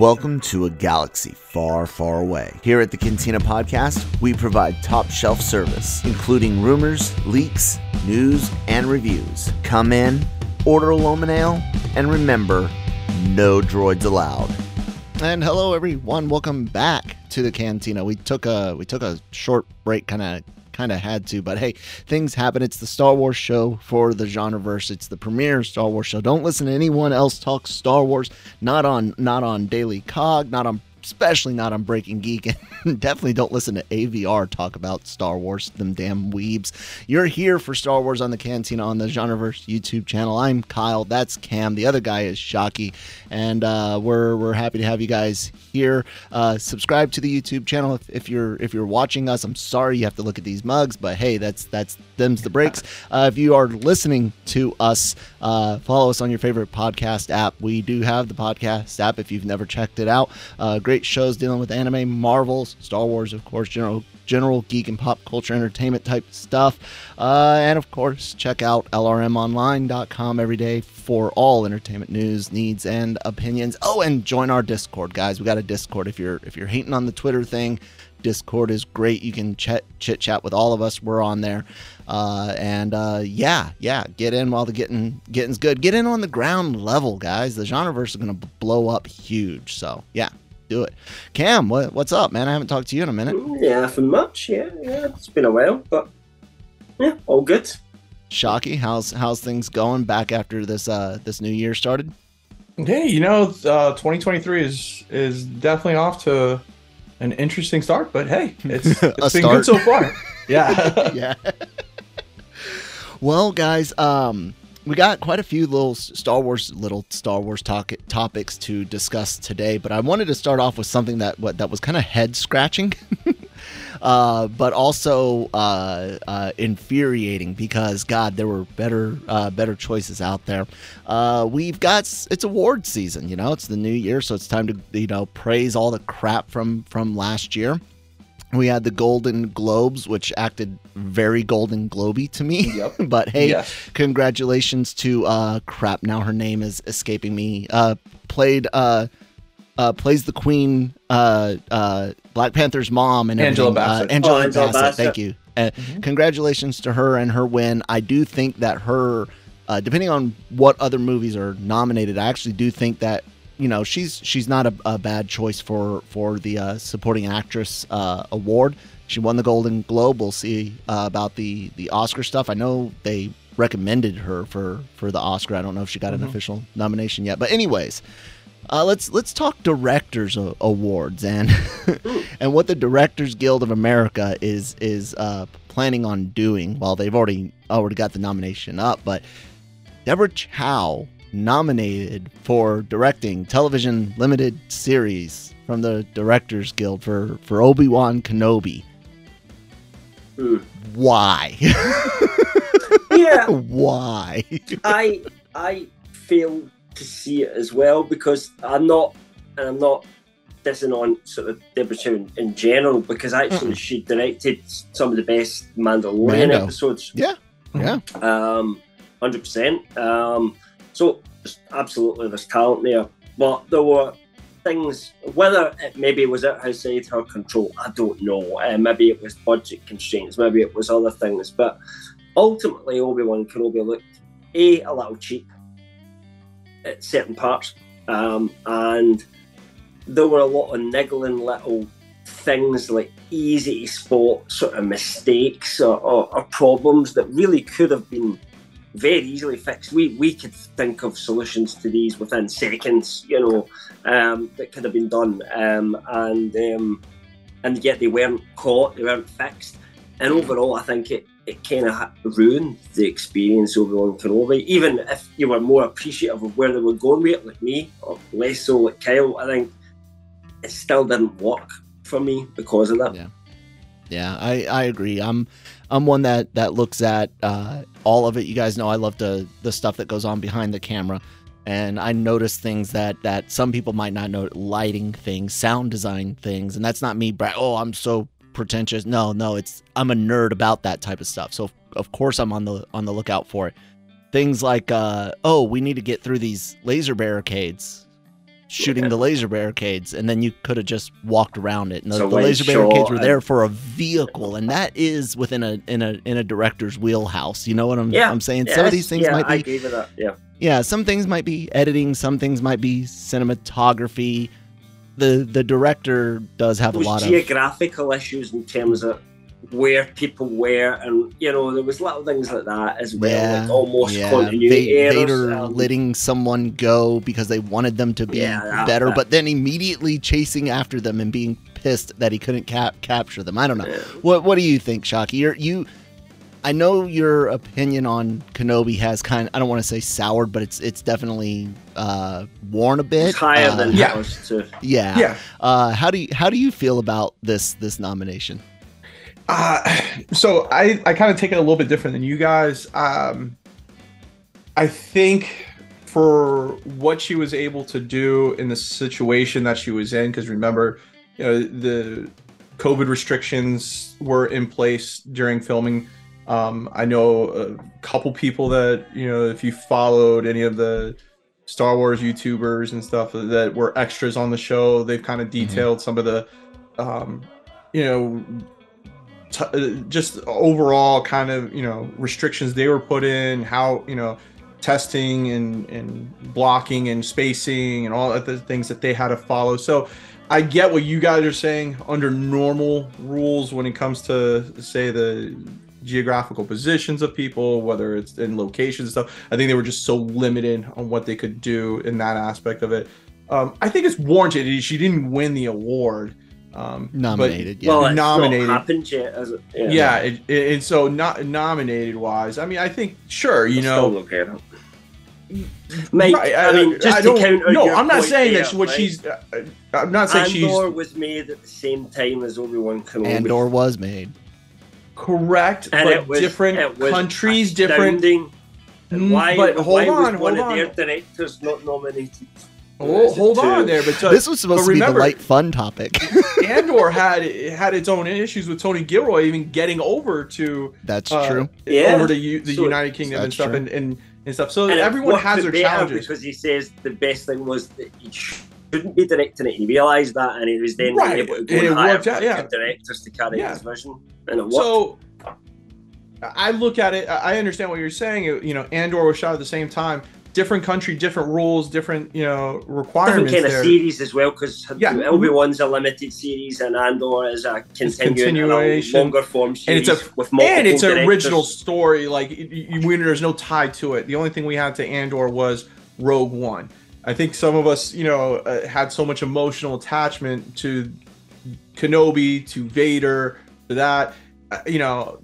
Welcome to a galaxy far, far away. Here at the Cantina Podcast, we provide top shelf service, including rumors, leaks, news, and reviews. Come in, order a Loman Ale, and remember, no droids allowed. And hello everyone, welcome back to the Cantina. We took a we took a short break, kind of kind of had to, but hey, things happen. It's the Star Wars show for the genreverse. It's the premier Star Wars show. Don't listen to anyone else talk Star Wars. Not on not on Daily Cog, not on especially not on Breaking Geek. And definitely don't listen to AVR talk about Star Wars, them damn weebs. You're here for Star Wars on the Cantina on the Genreverse YouTube channel. I'm Kyle. That's Cam. The other guy is Shockey. And uh, we're, we're happy to have you guys here. Uh, subscribe to the YouTube channel if, if you're if you're watching us. I'm sorry you have to look at these mugs, but hey, that's that's them's the breaks. Uh, if you are listening to us, uh, follow us on your favorite podcast app. We do have the podcast app if you've never checked it out. Uh, great shows dealing with anime, Marvels, Star Wars, of course, general general geek and pop culture entertainment type stuff. Uh, and of course, check out lrmonline.com every day for all entertainment news, needs, and opinions. Oh, and join our Discord, guys. We got a Discord. If you're if you're hating on the Twitter thing, Discord is great. You can chat chit chat with all of us. We're on there, uh, and uh, yeah, yeah, get in while the getting getting's good. Get in on the ground level, guys. The genreverse is going to blow up huge. So yeah, do it. Cam, what, what's up, man? I haven't talked to you in a minute. Yeah, for much. Yeah, yeah, it's been a while, but yeah, all good. Shockey, how's how's things going back after this uh this new year started? Hey, you know, uh, 2023 is is definitely off to an interesting start, but hey, it's, it's been start. good so far. Yeah. yeah. well, guys, um, we got quite a few little Star Wars little Star Wars talk, topics to discuss today, but I wanted to start off with something that what that was kind of head scratching. Uh, but also uh, uh, infuriating because God, there were better uh, better choices out there. Uh, we've got it's award season, you know, it's the new year, so it's time to you know praise all the crap from from last year. We had the Golden Globes, which acted very Golden Globy to me. Yep. but hey, Yes. congratulations to uh, crap. Now her name is escaping me. Uh, played uh, uh, plays the Queen, uh, uh, Black Panther's mom, and Angela. Bassett. Uh, Angela, Oh, Angela Bassett, Bassett. Thank you. Uh, Congratulations to her and her win. I do think that her, uh, depending on what other movies are nominated, I actually do think that you know she's she's not a, a bad choice for for the uh, supporting actress uh, award. She won the Golden Globe. We'll see uh, about the the Oscar stuff. I know they recommended her for for the Oscar. I don't know if she got an official nomination yet, but anyways. Uh, let's let's talk directors awards and and what the Directors Guild of America is is uh, planning on doing. Well, they've already already got the nomination up, but Deborah Chow nominated for directing television limited series from the Directors Guild for for Obi Wan Kenobi. Hmm. Why? Yeah, Why? I I fail to see it as well because I'm not, and I'm not dissing on sort of Deborah Chow in, general because actually she directed some of the best Mandalorian Mando. episodes. yeah, yeah, um, hundred percent. Um, so absolutely, there's talent there, but there were things. Whether it maybe was outside her control, I don't know. Uh, maybe it was budget constraints. Maybe it was other things. But ultimately, Obi Wan Kenobi looked a a little cheap at certain parts, um, and there were a lot of niggling little things like easy to spot sort of mistakes or, or, or problems that really could have been very easily fixed. We we could think of solutions to these within seconds, you know, um, that could have been done, um, and um, and yet they weren't caught, they weren't fixed, and overall, I think it. It kind of ruined the experience of Obi-Wan Kenobi. Even if you were more appreciative of where they were going with it, like me, or less so like Kyle, I think it still didn't work for me because of that. Yeah. Yeah, I, I agree. I'm I'm one that that looks at uh, all of it. You guys know I love the the stuff that goes on behind the camera, and I notice things that that some people might not know, lighting things, sound design things, and that's not me. Bra- oh, I'm so pretentious. No, no, it's I'm a nerd about that type of stuff. So of course I'm on the on the lookout for it. Things like, uh, oh, we need to get through these laser barricades shooting Yeah. the laser barricades, and then you could have just walked around it. And the, a the laser barricades were there for a vehicle, and that is within a in a in a director's wheelhouse. You know what I'm Yeah. I'm saying? Some of these things yeah, might I be agree with that. Yeah. yeah, some things might be editing, some things might be cinematography. The the director does have a lot of geographical issues in terms of where people were, and you know, there was little things like that as well, Yeah, like almost yeah, continuity Va- errors. Vader um, letting someone go because they wanted them to be Yeah, that- better, that- but then immediately chasing after them and being pissed that he couldn't cap- capture them. I don't know. yeah. What What do you think, Shockey? You're, you, I know your opinion on Kenobi has kind. I don't want to say soured, but it's it's definitely uh, worn a bit. It's higher Uh, than Yeah. too. yeah. Yeah. Uh, how do you how do you feel about this this nomination? Uh, so I, I kind of take it a little bit different than you guys. Um, I think for what she was able to do in the situation that she was in, because remember, you know, the COVID restrictions were in place during filming. Um, I know a couple people that, you know, if you followed any of the Star Wars YouTubers and stuff that were extras on the show, they've kind of detailed some of the, um, you know, t- uh, just overall kind of you know restrictions they were put in how you know testing and and blocking and spacing and all the things that they had to follow. So i get what you guys are saying under normal rules when it comes to say the geographical positions of people whether it's in locations and stuff. I think they were just so limited on what they could do in that aspect of it. Um, i think it's warranted. She didn't win the award um, but- Nominated, yeah. Well, it's Nominated. not happened yet, is it? yeah, it, it, and so not nominated wise. I mean, I think sure, you We'll know, still look at it. Mate, right, I, mean, just I to don't- counter No, your I'm not point saying there, that what right? she's. Uh, I'm not saying Andor she's was made at the same time as Obi Wan Kenobi. Andor was made. correct, and but it was different it was countries, different. astounding. And Mm, why, but hold why was on, one hold of their directors not nominated? Oh, Is it hold two? on there, but so this was supposed but to be the light fun topic. Andor had had its own issues with Tony Gilroy even getting over to That's uh, true. Yeah. over to U- the So- United Kingdom and stuff true. and, and and stuff. So And everyone has it their better challenges. because he says the best thing was that he shouldn't be directing it. He realised that, and he was then Right, able to go and and, it hire worked out, yeah. directors to carry Yeah. his vision, and it worked. So I look at it. I understand what you're saying. You know, Andor was shot at the same time. Different country, different rules, different you know requirements. different kind of series as well because Yeah. Obi Wan's a limited series and Andor is a continuing and a continuation. longer form And series it's a- with multiple and it's an original story. Like you, you, when there's no tie to it. The only thing we had to Andor was Rogue One. I think some of us, you know, uh, had so much emotional attachment to Kenobi, to Vader, to that. Uh, you know,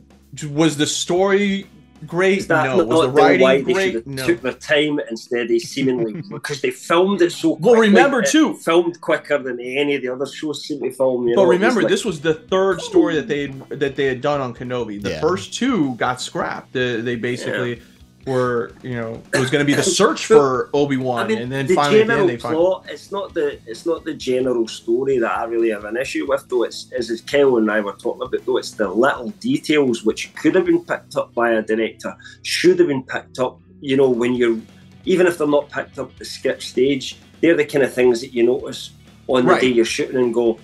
was the story great? Is that no. not Was the the why writing they should great? have No. took their time instead of seemingly because they filmed it so Well, quickly. remember, it too- filmed quicker than any of the other shows seem to film. You But know, remember, like- this was the third story that they had, that they had done on Kenobi. The Yeah. first two got scrapped. They, they basically were, you know, it was going to be the search for Obi Wan, I mean, and then the finally at the end they find. It's not the it's not the general story that I really have an issue with, though. It's as as Kyle and I were talking about, though. It's the little details which could have been picked up by a director, should have been picked up. You know, when you're even if they're not picked up at the script stage, they're the kind of things that you notice on the Right. day you're shooting and go,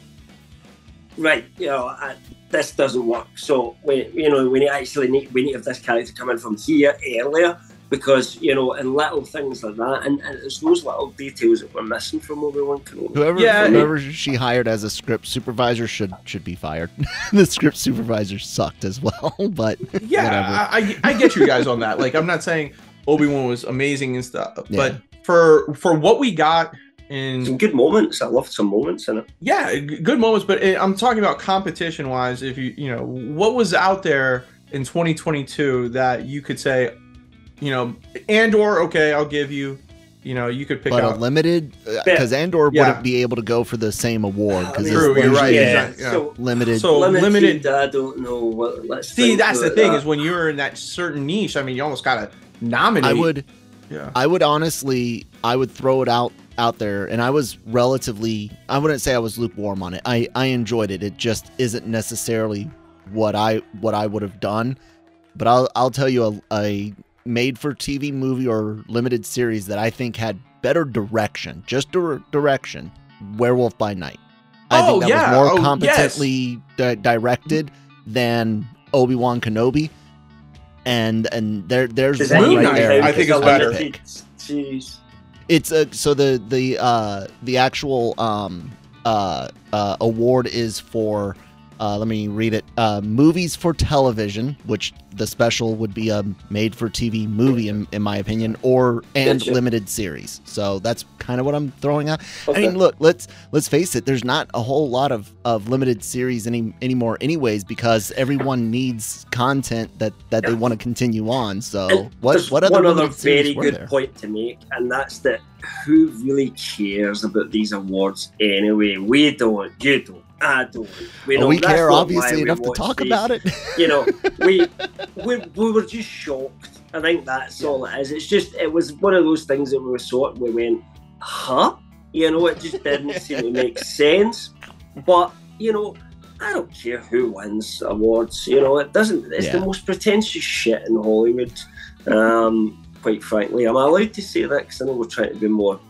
right, you know, I, this doesn't work. So we, you know, we need- actually need we need to have this character come in from here earlier because you know, and little things like that, and, and it's those little details that we're missing from Obi Wan Kenobi. Whoever Yeah, whoever she hired as a script supervisor should should be fired. the script supervisor sucked as well, but whatever. Yeah, I, I I get you guys on that. Like, I'm not saying Obi Wan was amazing and stuff, Yeah. but for for what we got in Some good moments. I loved some moments in it. yeah good moments but it, i'm talking about competition wise if you you know what was out there in 2022 that you could say you know andor okay i'll give you you know you could pick but a out limited uh, because Andor Yeah. wouldn't be able to go for the same award ah, because True, it's you're right, Yeah. exactly, yeah. So limited. So- limited, limited- I don't know. What, let's see that's the thing that. is when you're in that certain niche i mean you almost gotta nominate I would yeah I would honestly I would throw it out out there and I was relatively I wouldn't say I was lukewarm on it. I I enjoyed it. It just isn't necessarily what I what I would have done. But I'll I'll tell you a, a made for TV movie or limited series that I think had better direction, just dir- direction. Werewolf by Night. I Oh, think that yeah. was more Oh, competently di- directed than Obi Wan Kenobi. And and there there's Does one Moon right there. I think is it's better. Jeez. It's a so the the uh the actual um uh uh award is for uh let me read it uh movies for television which the special would be a made for TV movie in, in my opinion or and Gotcha. limited series so that's kind of what I'm throwing out Okay. I mean look let's let's face it there's not a whole lot of of limited series any anymore anyways because everyone needs content that that they want to continue on so And what what other one other very good there? point to make, and that's that who really cares about these awards anyway? We don't. You don't. I don't. We, Oh, don't. we care obviously we enough to talk these. about it. You know, we, we we were just shocked. I think that's all it is. It's just it was one of those things that we were sort we went, huh? You know, it just didn't seem to make sense. But you know, I don't care who wins awards. You know, it doesn't. It's the most pretentious shit in Hollywood. Um, quite frankly, am I allowed to say that? Because I know we're trying to be more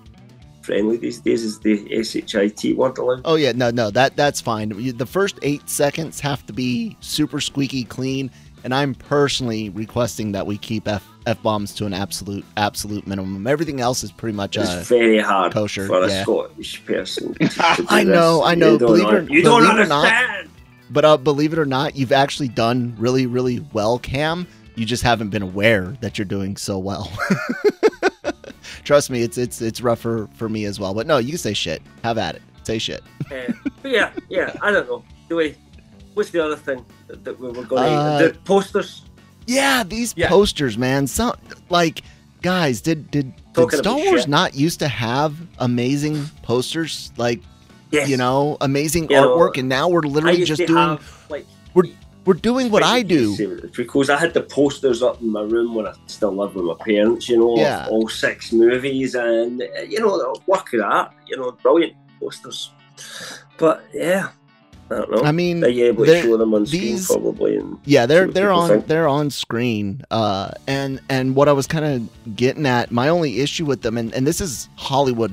friendly these days. Is the shit word allowed? Oh yeah, no, no, that that's fine. The first eight seconds have to be super squeaky clean, and I'm personally requesting that we keep f f bombs to an absolute absolute minimum. Everything else is pretty much uh, it's very hard kosher, for a yeah. Scottish person. To, to do I know. I know. You don't, Believe it or- you don't believe it or not- But uh, believe it or not, you've actually done really, really well, Cam. You just haven't been aware that you're doing so well. Trust me, it's it's it's rough for, for me as well. But no, you can say shit. Have at it. Say shit. Uh, yeah, yeah. I don't know. Do we? What's the other thing that, that we were going Uh, to? The posters. Yeah, these Yeah. posters, man. Some like guys, did did, did Star Wars shit. not used to have amazing posters? Like Yes. you know, amazing know, artwork, and now we're literally just doing have like we're doing what I do. because I had the posters up in my room when I still lived with my parents. You know, Yeah. all six movies, and you know, work of that. You know, brilliant posters. But yeah, I don't know. I mean, Are you able to show them on screen probably? And Yeah, they're they're on think. they're on screen. Uh, and and what I was kind of getting at, my only issue with them, and, and this is Hollywood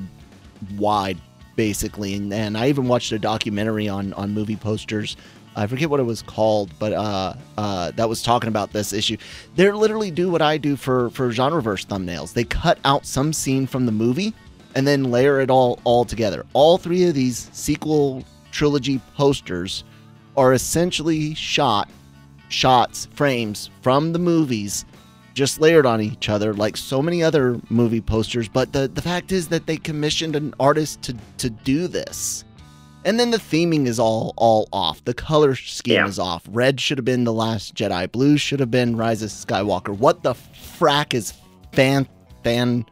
wide basically, and, and I even watched a documentary on on movie posters. I forget what it was called, but uh, uh, that was talking about this issue. They literally do what I do for for genreverse thumbnails. They cut out some scene from the movie and then layer it all all together. All three of these sequel trilogy posters are essentially shot shots, frames from the movies just layered on each other like so many other movie posters. But the, the fact is that they commissioned an artist to, to do this. And then the theming is all all off. The color scheme Yeah. is off. Red should have been The Last Jedi. Blue should have been Rise of Skywalker. What the frack is fan fan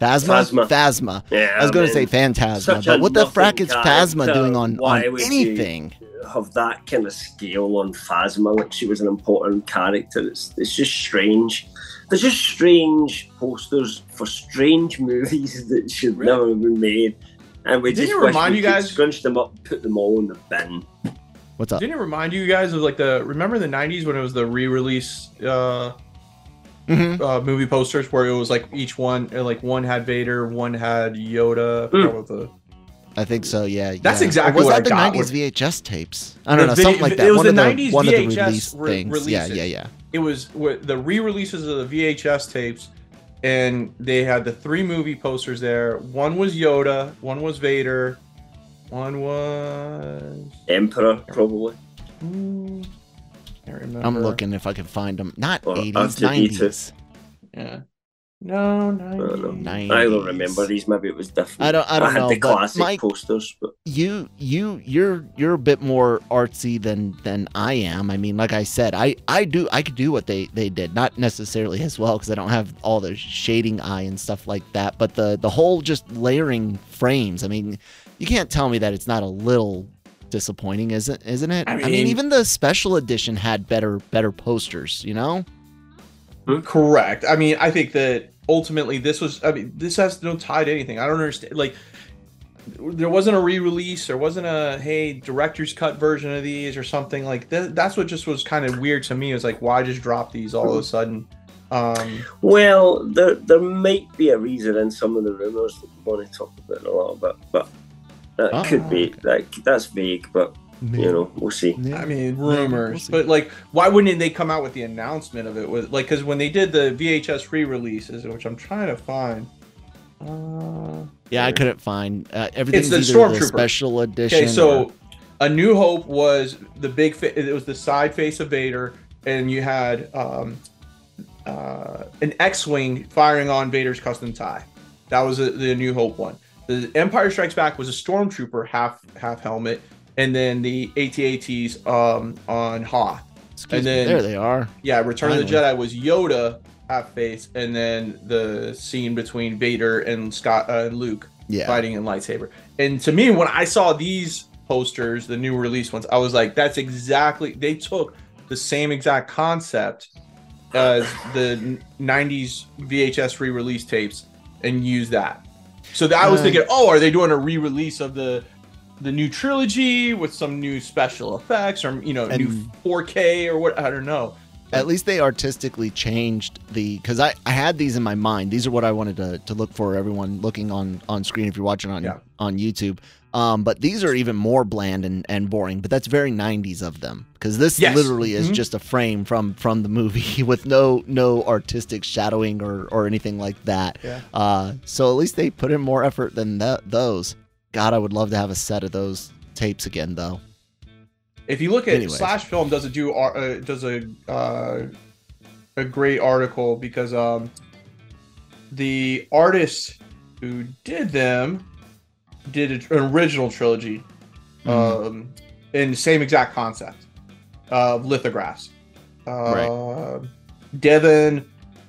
Phasma? Phasma. Phasma. yeah, I was going to say Phantasma, but what the frack is Phasma doing on, Why on anything? have that kind of scale on Phasma, like she was an important character. It's it's just strange. There's just strange posters for strange movies that should Really? never have been made, and we Didn't just it wish remind we you could guys- scrunch them up, put them all in the bin. What's up? Didn't it remind you guys of like the remember the '90s when it was the re-release uh, Mhm. uh, movie posters where it was like each one uh, like one had Vader, one had Yoda. I forgot what the- I think so. Yeah. That's yeah. exactly Or was what that I the got '90s with- VHS tapes? I don't The know, vid- something like that. it was one the of the 90s one of the VHS release re- things. Yeah, releases. yeah, yeah. It was wi- the re-releases of the VHS tapes, and they had the three movie posters there. One was Yoda, one was Vader, one was. Emperor, probably. Hmm, can't remember. I'm looking if I can find them. Not Or 80s, 90s. Yeah. No, don't know. 90s. I don't remember these. Maybe it was different. I don't- I don't had know, the classic Mike- posters, but You, you, you're you're a bit more artsy than than I am. I mean, like I said, I I do I could do what they they did, not necessarily as well because I don't have all the shading eye and stuff like that. But the the whole just layering frames. I mean, you can't tell me that it's not a little disappointing, isn't isn't it? I I mean, mean- even the special edition had better better posters. You know? Correct. I mean, I think that ultimately this was. I mean, this has no tie to anything. I don't understand. Like, there wasn't a re-release. There wasn't a hey director's cut version of these or something like that. That's what just was kind of weird to me. It was like, why just drop these all of a sudden? Um, Well, there there might be a reason in some of the rumours that we want to talk about in a little bit, but that Oh, could be like that's vague, but you know we'll see. Yeah. I mean, we'll rumors, but like, why wouldn't they come out with the announcement of it? With like, because when they did the VHS re-releases, which I'm trying to find. Uh, Yeah, I couldn't find uh, everything's the the Stormtrooper. special edition. Okay, so or- A New Hope was the big. Fa- it was the side face of Vader, and you had um, uh, an X-wing firing on Vader's custom tie. That was a, the New Hope one. The Empire Strikes Back was a stormtrooper half half helmet, and then the AT-ATs um, on Hoth. excuse and me, then- there they are. Yeah, Return of the Jedi was Yoda half face, and then the scene between Vader and Scott uh, and Luke Yeah, fighting in lightsaber. And to me, when I saw these posters, the new release ones, I was like, that's exactly they took the same exact concept as the 90s VHS re-release tapes and used that. So that I was Uh, thinking, oh, are they doing a re-release of the the new trilogy with some new special effects or you know new 4K or what? I don't know. at least they artistically changed the because I, I had these in my mind these are what i wanted to, to look for everyone looking on on screen if you're watching on Yeah. on youtube um but these are even more bland and, and boring but that's very 90s of them because this Yes. literally is Mhm. just a frame from from the movie with no no artistic shadowing or or anything like that Yeah. uh so at least they put in more effort than that those god i would love to have a set of those tapes again though If you look at Anyways. Slash Film does a do uh, does a uh, a great article because um the artist who did them did an original trilogy um in the same exact concept of lithographs. Uh, Devin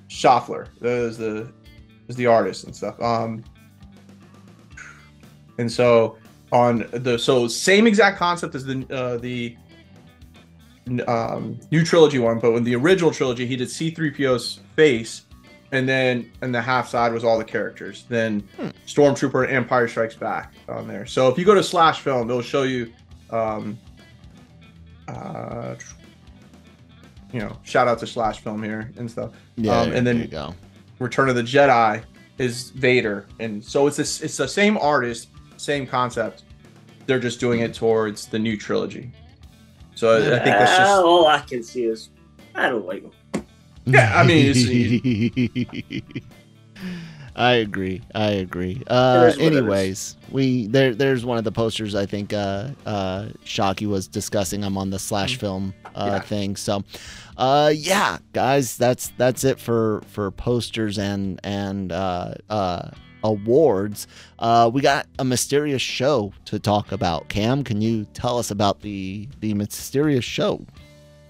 Schaffler is the is the artist and stuff. Um, and so on the so same exact concept as the uh, the um, new trilogy one, but in the original trilogy, he did C-3PO's face, and then and the half side was all the characters. Then Hmm. Stormtrooper and Empire Strikes Back on there. So if you go to Slash Film, it'll show you, um, uh, you know, shout out to Slash Film here and stuff. yeah Um, and then- there you go Return of the Jedi is Vader, and so it's this, it's the same artist, same concept. They're just doing it towards the new trilogy. So I, I think that's Uh, all I can see is I don't like them. Yeah, I mean, it's- I agree. I agree. Uh, is what it is. anyways, we there. There's one of the posters. I think uh, uh, Shockey was discussing. I'm on the slash film uh, Mm. Yeah. thing. So, uh, yeah, guys, that's that's it for for posters and and uh, uh, awards. Uh, we got a mysterious show to talk about. Cam, can you tell us about the the mysterious show?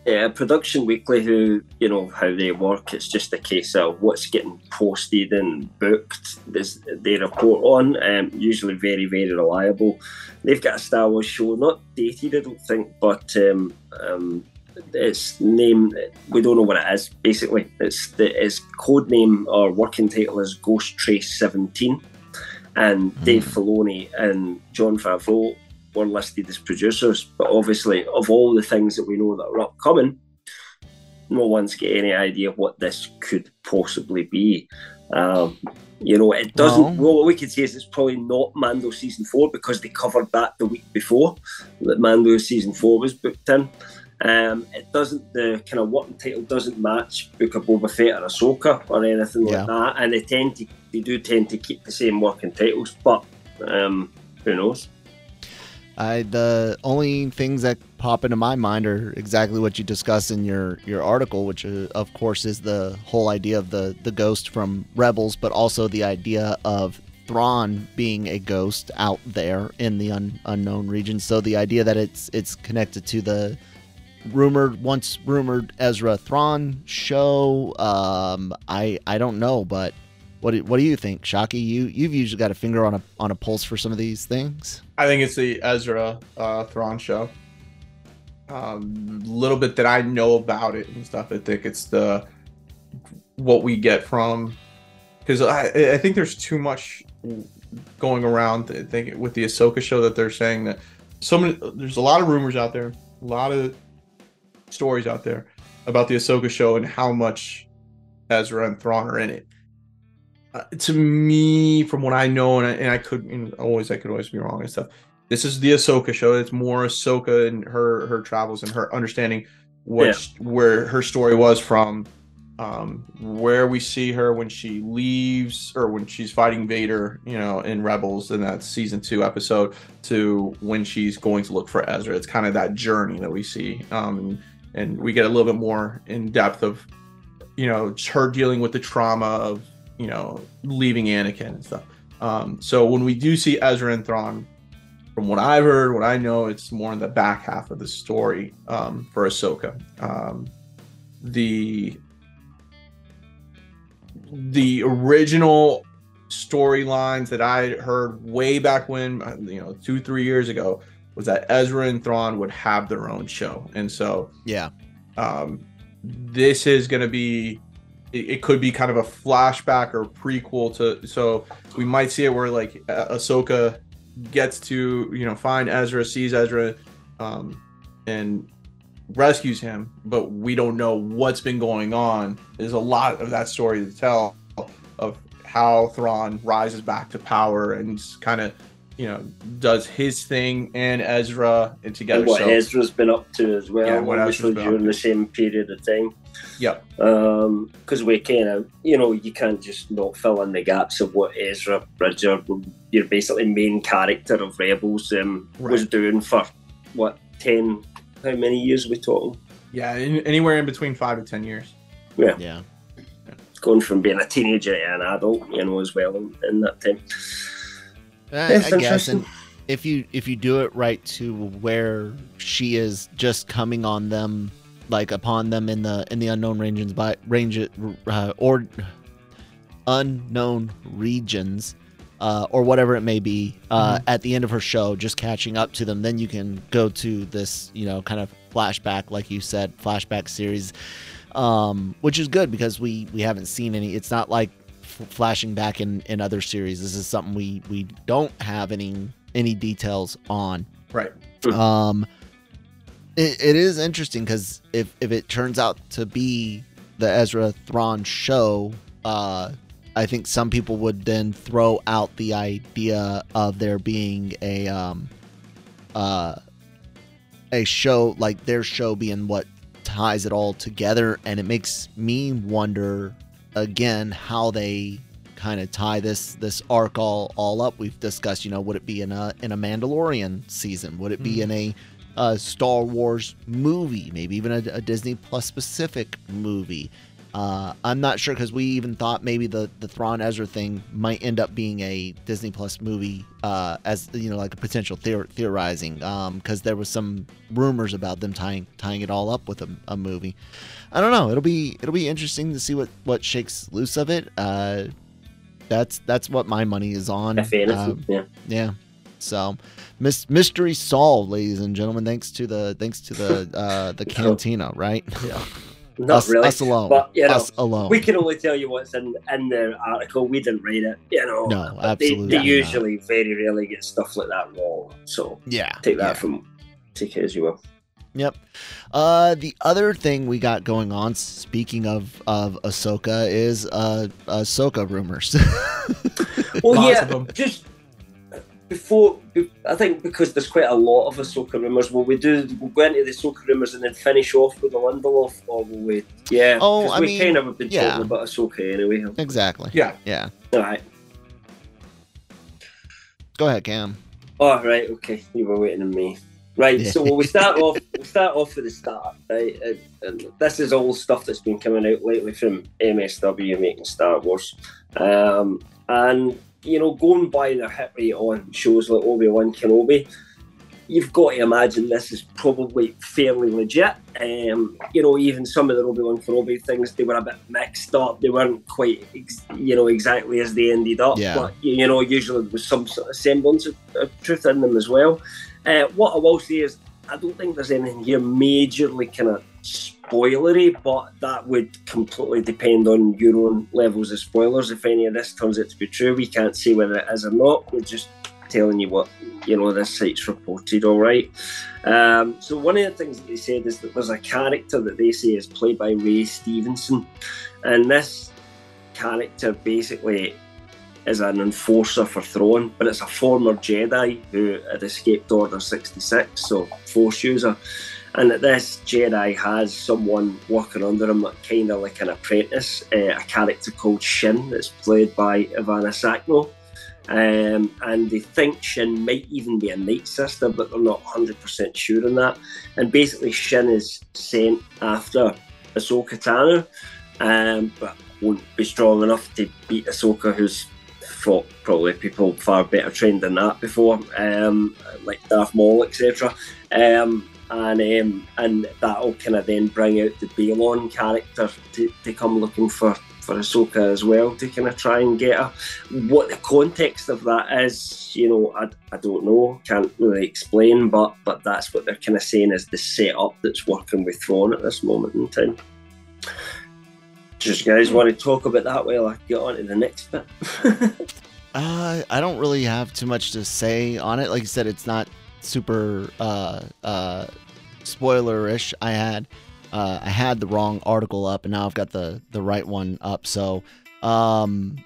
Yeah, Production Weekly, who you know how they work, it's just a case of what's getting posted and booked. This they report on, um, usually very very reliable. They've got a Star Wars show, not dated, I don't think, but um, um, its name we don't know what it is. Basically, it's the its code name or working title is Ghost Trace Seventeen, and Dave Filoni and Jon Favreau were listed as producers, but obviously, of all the things that we know that are upcoming, no one's got any idea what this could possibly be. Um, you know, it doesn't. Well- Well, what we could say is it's probably not Mando season four because they covered that the week before that Mando season four was booked in. Um, it doesn't. The kind of working title doesn't match Book of Boba Fett or Ahsoka or anything Yeah. like that, and they tend to they do tend to keep the same working titles, but um, who knows? I the only things that pop into my mind are exactly what you discuss in your your article, which uh, of course is the whole idea of the the ghost from Rebels, but also the idea of Thrawn being a ghost out there in the un, unknown region. So the idea that it's it's connected to the rumored once rumored Ezra Thrawn show. Um, I I don't know, but what do, what do you think, Shockey? You you've usually got a finger on a on a pulse for some of these things. I think it's the Ezra uh, Thrawn show. Um, little bit that I know about it and stuff. I think it's the what we get from because I I think there's too much going around. I think with the Ahsoka show that they're saying that so many there's a lot of rumors out there, a lot of stories out there about the Ahsoka show and how much Ezra and Thrawn are in it. Uh, to me, from what I know, and I, and I could and always I could always be wrong and stuff. This is the Ahsoka show. It's more Ahsoka and her her travels and her understanding what where her story was from um, where we see her when she leaves or when she's fighting Vader, you know, in Rebels in that season two episode, to when she's going to look for Ezra. It's kind of that journey that we see, um, and we get a little bit more in depth of, you know, her dealing with the trauma of, you know, leaving Anakin and stuff. Um, so when we do see Ezra and Thrawn, from what I've heard, what I know, it's more in the back half of the story um, for Ahsoka. Um, the the original storylines that I heard way back when, you know, two, three years ago, was that Ezra and Thrawn would have their own show. And so, yeah, um, this is going to be, it, it, could be kind of a flashback or prequel to, so we might see it where like uh, Ahsoka gets to, you know, find Ezra, sees Ezra, um, and rescues him, but we don't know what's been going on. There's a lot of that story to tell of how Thrawn rises back to power and kind of, you know, does his thing and Ezra and together. And what so, Ezra's been up to as well, yeah, what obviously during the same period of time. Yeah. Because um, we kind of, you know, you can't just not fill in the gaps of what Ezra Bridger, your basically main character of Rebels, um, right. was doing for what 10, how many years are we talking? Yeah, in, anywhere in between five to ten years. Yeah. Yeah. Going from being a teenager to an adult, you know, as well in, in that time. I, I guess, and if you if you do it right to where she is just coming on them, like upon them in the in the unknown regions by range uh, or unknown regions, uh, or whatever it may be uh, mm-hmm. at the end of her show, just catching up to them. Then you can go to this, you know, kind of flashback, like you said, flashback series, um, which is good because we we haven't seen any. It's not like flashing back in in other series. This is something we we don't have any any details on. Right. Um, it, it is interesting because if if it turns out to be the Ezra Thrawn show, uh, I think some people would then throw out the idea of there being a um uh a show like their show being what ties it all together and it makes me wonder again how they kind of tie this this arc all all up. We've discussed you know would it be in a in a mandalorian season? Would it be mm. in a, a star wars movie? Maybe even a, a disney plus specific movie uh, I'm not sure because we even thought maybe the the Thrawn Ezra thing might end up being a Disney Plus movie uh, as you know like a potential theor- theorizing because um, there was some rumors about them tying tying it all up with a, a, movie. I don't know. It'll be it'll be interesting to see what what shakes loose of it. Uh, that's that's what my money is on. Um, yeah. Yeah. So, mystery solved, ladies and gentlemen. Thanks to the thanks to the uh, the cantina, right? Yeah. Not us, really. Us alone. But you know, us alone. We can only tell you what's in in the article. We didn't write it. You know. No, absolutely. They, they usually very rarely get stuff like that wrong. So yeah, take that yeah. from take it as you will. Yep. Uh, the other thing we got going on, speaking of of Ahsoka, is uh, Ahsoka rumors. well, yeah, just before I think because there's quite a lot of Ahsoka rumours. Will we do? We'll go into the Ahsoka rumours and then finish off with the Lindelof, or will we? Yeah. Oh, I we mean, kind of have been yeah. talking about Ahsoka anyway. Exactly. Yeah. Yeah. All right. Go ahead, Cam. All right. Okay. You were waiting on me. Right. So we start off. We start off with the start. Right. And, and this is all stuff that's been coming out lately from MSW making Star Wars, um, and you know, going by their hit rate on shows like Obi Wan Kenobi, you've got to imagine this is probably fairly legit. Um, you know, even some of the Obi Wan Kenobi things, they were a bit mixed up. They weren't quite, ex- you know, exactly as they ended up. Yeah. But, you know, usually there was some sort of semblance of, of truth in them as well. Uh, what I will say is, I don't think there's anything here majorly kind of spoilery, but that would completely depend on your own levels of spoilers. If any of this turns out to be true, we can't say whether it is or not. We're just telling you what you know this site's reported. All right. Um, so one of the things that they said is that there's a character that they say is played by Ray Stevenson, and this character basically is an enforcer for Thrawn, but it's a former Jedi who had escaped Order 66, so Force user. And this Jedi has someone working under him, kind of like an apprentice, uh, a character called Shin, that's played by Ivana Sakhno. Um, and they think Shin might even be a Night Sister, but they're not 100% sure on that. And basically, Shin is sent after Ahsoka Tano, um, but won't be strong enough to beat Ahsoka, who's fought probably people far better trained than that before, um, like Darth Maul, etc. Um, and um, and that'll kind of then bring out the Baylan character to, to come looking for for Ahsoka as well to kind of try and get her. What the context of that is, you know, I, I don't know, can't really explain, but but that's what they're kind of saying is the setup that's working with Thrawn at this moment in time. Just guys want to talk about that while I get on to the next bit? uh, I don't really have too much to say on it. Like I said, it's not super uh, uh, spoiler-ish. I had uh, I had the wrong article up, and now I've got the the right one up. So, um,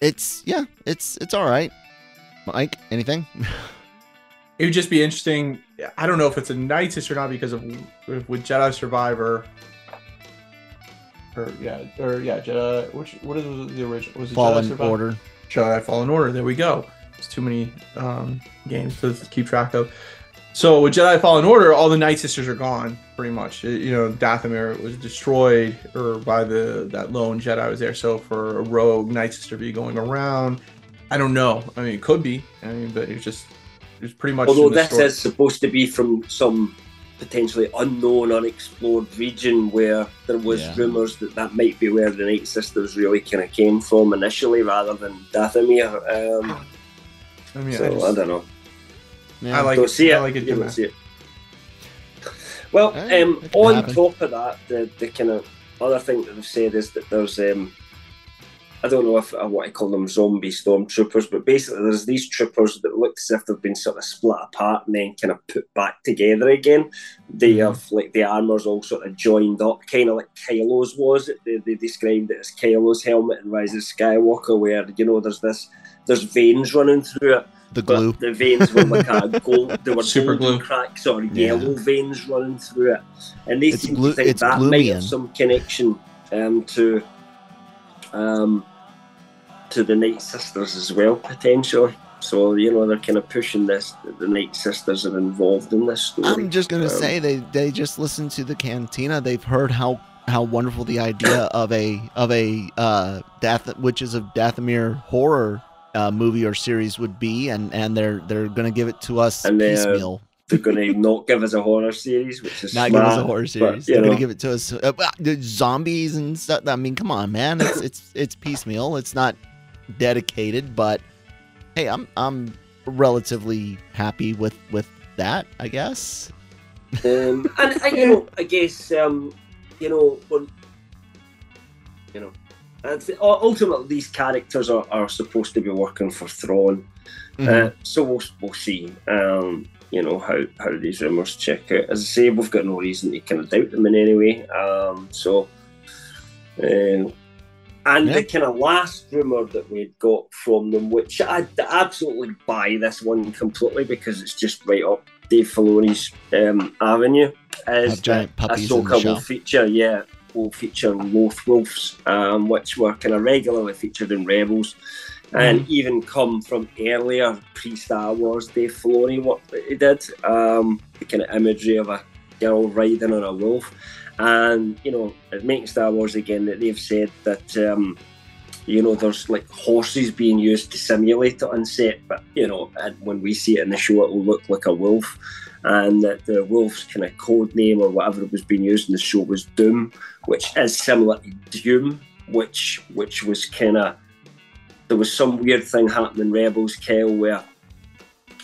it's yeah, it's it's all right. Mike, anything? it would just be interesting. I don't know if it's a Night Sister or not because of with Jedi Survivor or yeah, or yeah, Jedi. Which what is the original? Was it Fallen Jedi Survivor? Order. Jedi Fallen Order. There we go. It's too many um, games to keep track of. So with Jedi Fallen Order, all the Night Sisters are gone, pretty much. It, you know, Dathomir was destroyed, or by the that lone Jedi was there. So for a rogue Night Sister to be going around, I don't know. I mean, it could be. I mean, but it's just it's pretty much. Although this story. is supposed to be from some potentially unknown, unexplored region where there was yeah. rumours that that might be where the Night Sisters really kind of came from initially, rather than Dathomir. Um, I mean, so I, just, I don't know. Yeah. I like don't it. See it. I like it. You don't see it. Well, um, on happen. top of that, the, the kind of other thing that they've said is that there's um, I don't know if I want to call them zombie stormtroopers, but basically there's these troopers that look as if they've been sort of split apart and then kind of put back together again. They mm-hmm. have like the armor's all sort of joined up, kind of like Kylo's was. They, they described it as Kylo's helmet in Rise of Skywalker, where you know there's this there's veins running through it. The glue. the veins were like a gold. They were super glue cracks or yellow yeah. veins running through it, and they it's seem to think that might have some connection um, to um, to the Night Sisters as well, potentially. So you know they're kind of pushing this. The Night Sisters are involved in this story. I'm just gonna um, say they they just listened to the Cantina. They've heard how how wonderful the idea of a of a uh, Dath, Witches of Dathomir horror uh, movie or series would be, and and they're they're gonna give it to us and piecemeal. They're going to not give us a horror series, which is not smart, give us a horror series. But, they're going to give it to us uh, zombies and stuff. I mean, come on, man. It's it's it's piecemeal. It's not dedicated, but hey, I'm I'm relatively happy with with that, I guess. Um, and, and you know, I guess um, you know when you know, and ultimately these characters are, are supposed to be working for Thrawn, mm-hmm. uh, so we'll we'll see. Um, you know how how these rumors check out. As I say, we've got no reason to kind of doubt them in any way. Um, so. Uh, and yeah. the kind of last rumor that we'd got from them, which I absolutely buy this one completely because it's just right up Dave Filoni's um, avenue, is puppies Ahsoka will feature, yeah, will feature Loth Wolves, um, which were kind of regularly featured in Rebels. Mm. And even come from earlier pre Star Wars Dave Filoni work that he did, um, the kind of imagery of a girl riding on a wolf. And you know, making Star Wars again, that they've said that um, you know there's like horses being used to simulate it on set, but you know, and when we see it in the show, it will look like a wolf. And that the wolf's kind of code name or whatever it was being used in the show was Doom, which is similar to Dume, which which was kind of there was some weird thing happening in Rebels, Kel, where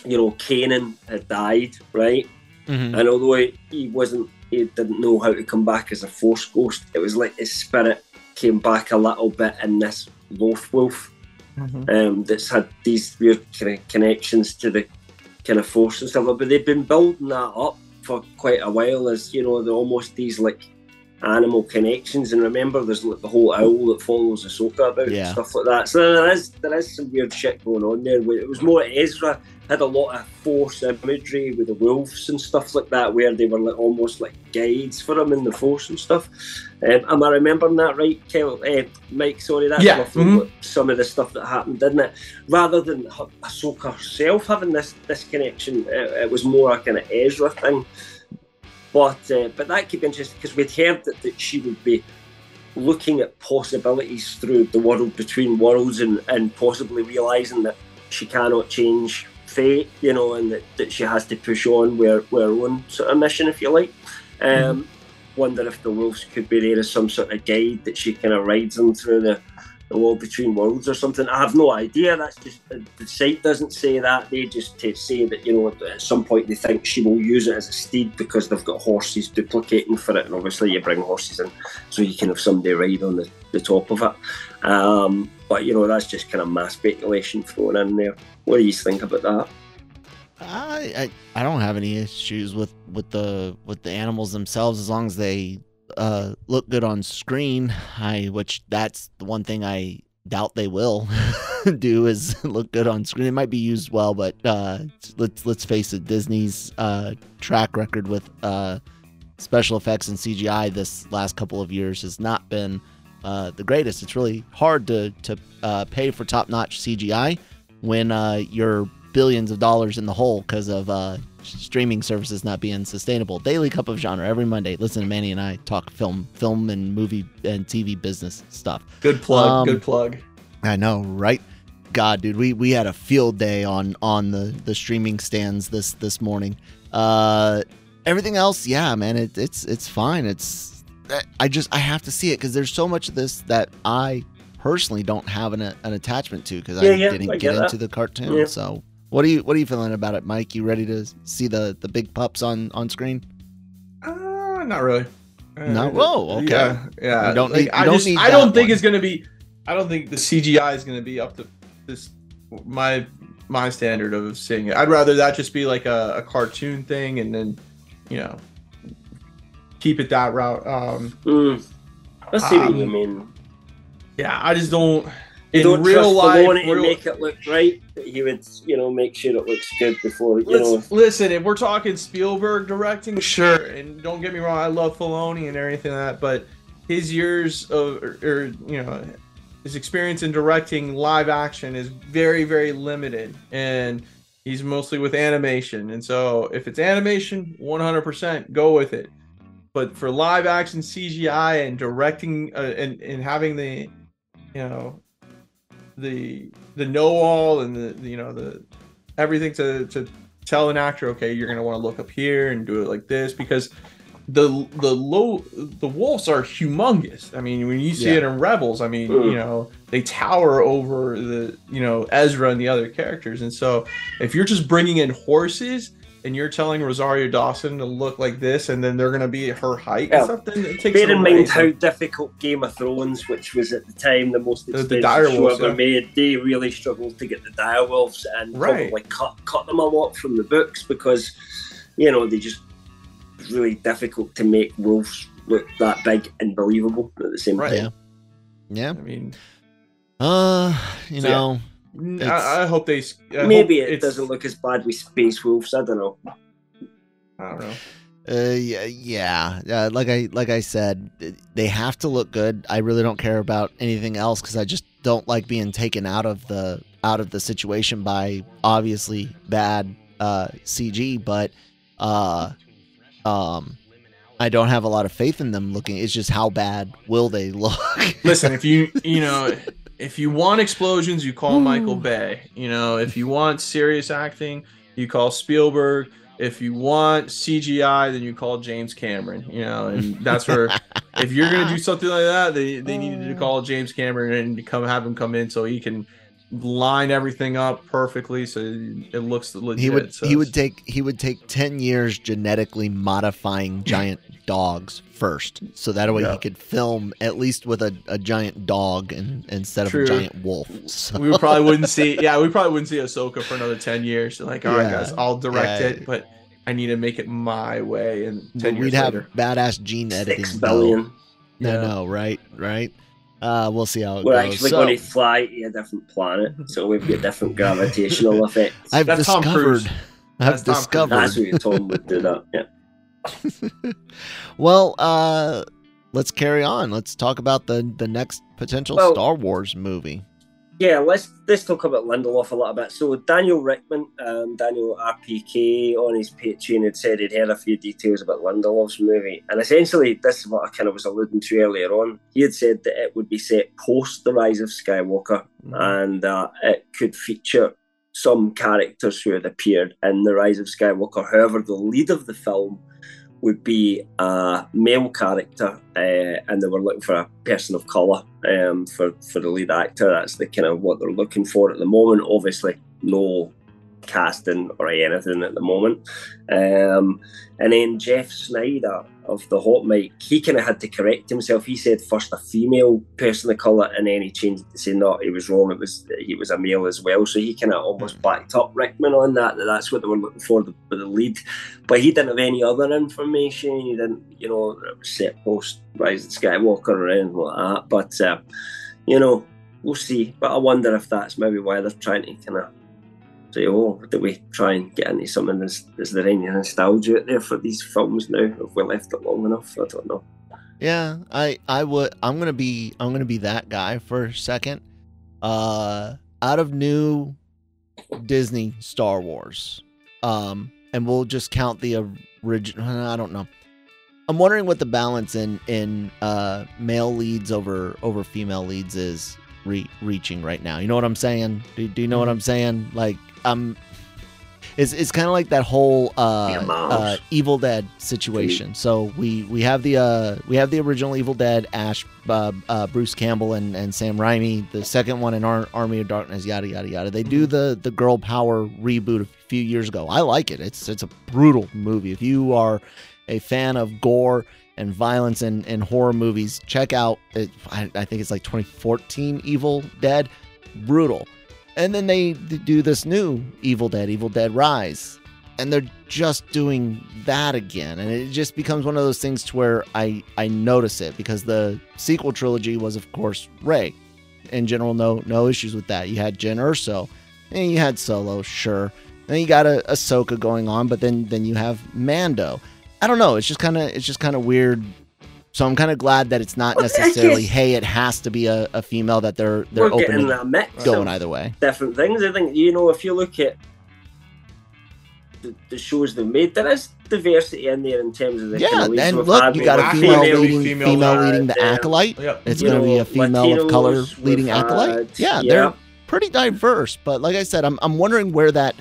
you know Kanan had died, right? Mm-hmm. And although he wasn't he didn't know how to come back as a force ghost. It was like his spirit came back a little bit in this Loth Wolf. Mhm. um, that's had these weird kind of connections to the kind of force and stuff. But they've been building that up for quite a while, as you know, they're almost these like animal connections. And remember, there's like the whole owl that follows Ahsoka about Yeah. and stuff like that. So there is there is some weird shit going on there. where It was more Ezra had a lot of force imagery with the wolves and stuff like that, where they were like almost like guides for him in the force and stuff. Um, am I remembering that right, Kel? Uh, Mike? Sorry, that's Yeah, mhm. some of the stuff that happened, didn't it? Rather than Ahsoka herself having this this connection, it, it was more a kind of Ezra thing. But uh, but that could be interesting because we'd heard that, that she would be looking at possibilities through the world between worlds and, and possibly realizing that she cannot change fate, you know, and that, that she has to push on with, her- with her own sort of mission, if you like. Um, Wonder if the wolves could be there as some sort of guide that she kind of rides them through the, the wall between worlds or something. I have no idea. That's just the, the site doesn't say that. They just say that you know at some point they think she will use it as a steed because they've got horses duplicating for it, and obviously you bring horses in so you can have somebody ride on the, the top of it. Um, but you know that's just kind of mass speculation thrown in there. What do you think about that? I, I I don't have any issues with with the with the animals themselves as long as they uh look good on screen. I which that's the one thing I doubt they will do is look good on screen. It might be used well, but uh let's let's face it, Disney's uh track record with uh special effects and CGI this last couple of years has not been uh, the greatest. It's really hard to to uh, pay for top notch CGI when uh, you're billions of dollars in the hole because of uh, streaming services not being sustainable. Daily Cup of Genre every Monday. Listen to Manny and I talk film, film and movie and TV business stuff. Good plug. Um, good plug. I know, right? God, dude, we we had a field day on on the the streaming stands this this morning. Uh, everything else, yeah, man, it, it's it's fine. It's I just I have to see it because there's so much of this that I personally don't have an, an attachment to because Yeah, I yeah, didn't I get get into the cartoon. Yeah. So what are you what are you feeling about it, Mike? You ready to see the the big pups on on screen? Uh, not really. Uh, No? Whoa, okay. Yeah, yeah. You don't Like, need- I don't just, need I don't think one. it's gonna be. I don't think the CGI is gonna be up to this my my standard of seeing it. I'd rather that just be like a, a cartoon thing, and then you know keep it that route. Um, Mm. See what you Um, mean. yeah, I just don't. You In don't real life, to real- make it look right. He would, you know, make sure it looks good before you Let's, know. listen, if we're talking Spielberg directing, sure. And don't get me wrong, I love Filoni and everything like that, but his years of, or, or you know, his experience in directing live action is very, very limited, and he's mostly with animation. And so, if it's animation, 100% go with it. But for live action CGI and directing uh, and and having the, you know, the the know all and the, the you know the everything to to tell an actor, okay, you're gonna want to look up here and do it like this because the the low the wolves are humongous. I mean, when you see Yeah. it in Rebels, I mean, Mm. you know, they tower over the you know Ezra and the other characters. And so, if you're just bringing in horses and you're telling Rosario Dawson to look like this, and then they're gonna be her height Yeah. and stuff, then it takes Bear in mind So- how difficult Game of Thrones, which was at the time the most The- the expensive show ever yeah. made, they really struggled to get the direwolves and Right. probably cut cut them a lot from the books because you know they just really difficult to make wolves look that big and believable at the same Right. time. Yeah. I mean, Uh, you So, yeah. Know, I, I hope they. I Maybe hope it doesn't look as bad with space wolves. I don't know. I don't know. Uh, yeah, yeah. Uh, like I like I said, they have to look good. I really don't care about anything else because I just don't like being taken out of the out of the situation by obviously bad uh, CG. But uh, um, I don't have a lot of faith in them looking. It's just how bad will they look? Listen, if you you know if you want explosions, you call Michael hmm. Bay. You know, if you want serious acting, you call Spielberg. If you want CGI, then you call James Cameron. You know, and that's where if you're gonna do something like that, they they needed to oh. call James Cameron and come have him come in so he can line everything up perfectly so it looks legit. he would So he would take he would take 10 years genetically modifying giant dogs first, so that way Yeah. he could film at least with a, a giant dog and instead of a giant wolf. So, we probably wouldn't see. Yeah, we probably wouldn't see Ahsoka for another ten years. Like, all right, Yeah. guys, I'll direct Yeah. it, but I need to make it my way. And ten we'd years have later, badass gene editing. Six though. billion. No, Yeah. no, right, right. Uh, we'll see how it We're goes. actually So, going to fly to a different planet, so we've got different gravitational effects. I've That's Tom Cruise. discovered. I've That's Tom Cruise. discovered. That's what Tom would do that. Yeah. Well, uh, let's carry on. Let's talk about the the next potential Well- Star Wars movie. Yeah, let's let's talk about Lindelof a little bit. So Daniel Richtman, um, Daniel RPK on his Patreon had said he'd heard a few details about Lindelof's movie, and essentially this is what I kind of was alluding to earlier on. He had said that it would be set post the Rise of Skywalker, and uh, it could feature some characters who had appeared in the Rise of Skywalker. However, the lead of the film would be a male character, uh, and they were looking for a person of color um, for for the lead actor. That's the kind of what they're looking for at the moment. Obviously, no casting or anything at the moment. Um, and then Jeff Sneider of the Hot Mic, he kind of had to correct himself. He said first a female person of color, and then he changed to say no, he was wrong. It was he was a male as well. So he kind of almost backed up Richtman on that. That that's what they were looking for the, the lead. But he didn't have any other information. He didn't, you know, set post Rise of Skywalker or anything like that. But uh, you know, we'll see. But I wonder if that's maybe why they're trying to kind of say, "Oh, do we try and get into something? Is, is there any nostalgia out there for these films now? Have we left it long enough? I don't know." Yeah, I I would. I'm gonna be. I'm gonna be that guy for a second. Uh, out of new Disney Star Wars, um, and we'll just count the original. I don't know. I'm wondering what the balance in in uh male leads over over female leads is re- reaching right now. You know what I'm saying? Do, do you know what I'm saying? Like I'm. It's, it's kind of like that whole uh, uh, Evil Dead situation. So we we have the uh, we have the original Evil Dead, Ash, uh, uh, Bruce Campbell, and, and Sam Raimi. The second one in Ar- Army of Darkness, yada yada yada. They do the the Girl Power reboot a few years ago. I like it. It's it's a brutal movie. If you are a fan of gore and violence and, in horror movies, check out. It, I, I think it's like 2014 Evil Dead. Brutal. And then they do this new Evil Dead, Evil Dead Rise. And they're just doing that again. And it just becomes one of those things to where I, I notice it because the sequel trilogy was, of course, Rey. In general, no no issues with that. You had Jyn Erso, and you had Solo, sure. Then you got a Ahsoka going on, but then then you have Mando. I don't know. It's just kind of it's just kind of weird. So I'm kind of glad that it's not Well, necessarily, guess- hey, it has to be a, a female that they're they're We're open getting to a mix going of either way. different things. I think you know if you look at the, the shows they've made, there is diversity in there in terms of the Yeah, kind of leads and we've look, had. you got a female, female leading female, female, leading the acolyte. Yep. It's you going to be know, a female of color Latinos, leading we've acolyte. had- Yeah, yeah. they're pretty diverse. But like I said, I'm I'm wondering where that.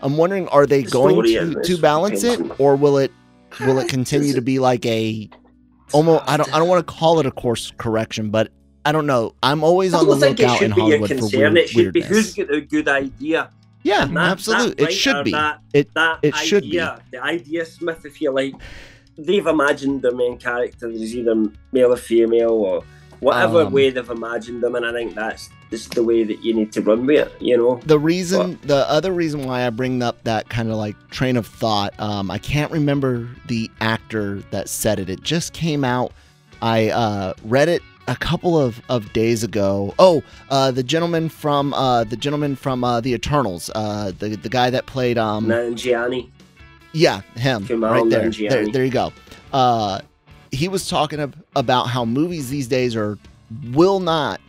I'm wondering, are they The going story to is- to balance it, or will it will it continue to be like a almost? I don't I don't want to call it a course correction, but I don't know. I'm always on the don't think it lookout in should be a Hollywood for concern. weird, It should be weirdness. who's got a good idea. Yeah, that- absolutely. that It should be. That, It that it should be. idea, The idea smith, if you like, they've imagined their main character as either male or female or whatever Um, way they've imagined them, and I think that's just the way that you need to run with it. You know, the reason the other reason why i bring up that kind of like train of thought um i can't remember the actor that said it it just came out i uh read it a couple of of days ago oh uh the gentleman from uh the gentleman from uh the eternals uh the the guy that played um Nanjiani. yeah, him Kumail right there. There. There you go. Uh, he was talking ab- about how movies these days are will not,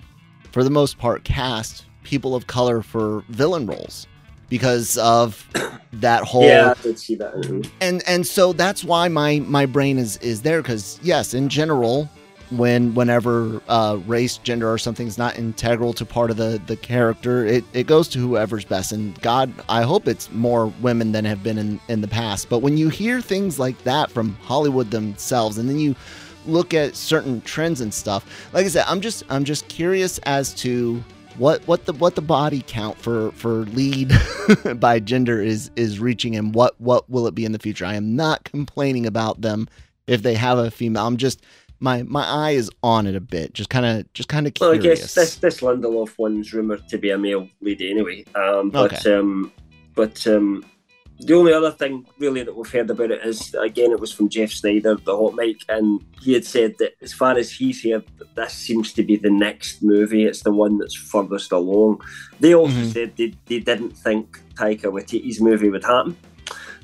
for the most part, cast people of color for villain roles because of that whole Yeah, I see that. and and so that's why my my brain is is there because yes in general when whenever uh race gender or something's not integral to part of the the character it it goes to whoever's best. And god i hope it's more women than have been in in the past. But when you hear things like that from hollywood themselves and then you look at certain trends and stuff like i said i'm just i'm just curious as to what what the what the body count for for lead by gender is is reaching and what what will it be in the future? I am not complaining about them if they have a female. I'm just my my eye is on it a bit, just kind of just kind of Well, I guess this this Lindelof one's rumored to be a male lead anyway. Um, but Okay. um, but um, the only other thing really that we've heard about it is again it was from Jeff Sneider, the hot mic, and he had said that as far as he's heard, that this seems to be the next movie. It's the one that's furthest along. They also Mhm. said they, they didn't think Taika Waititi's movie would happen.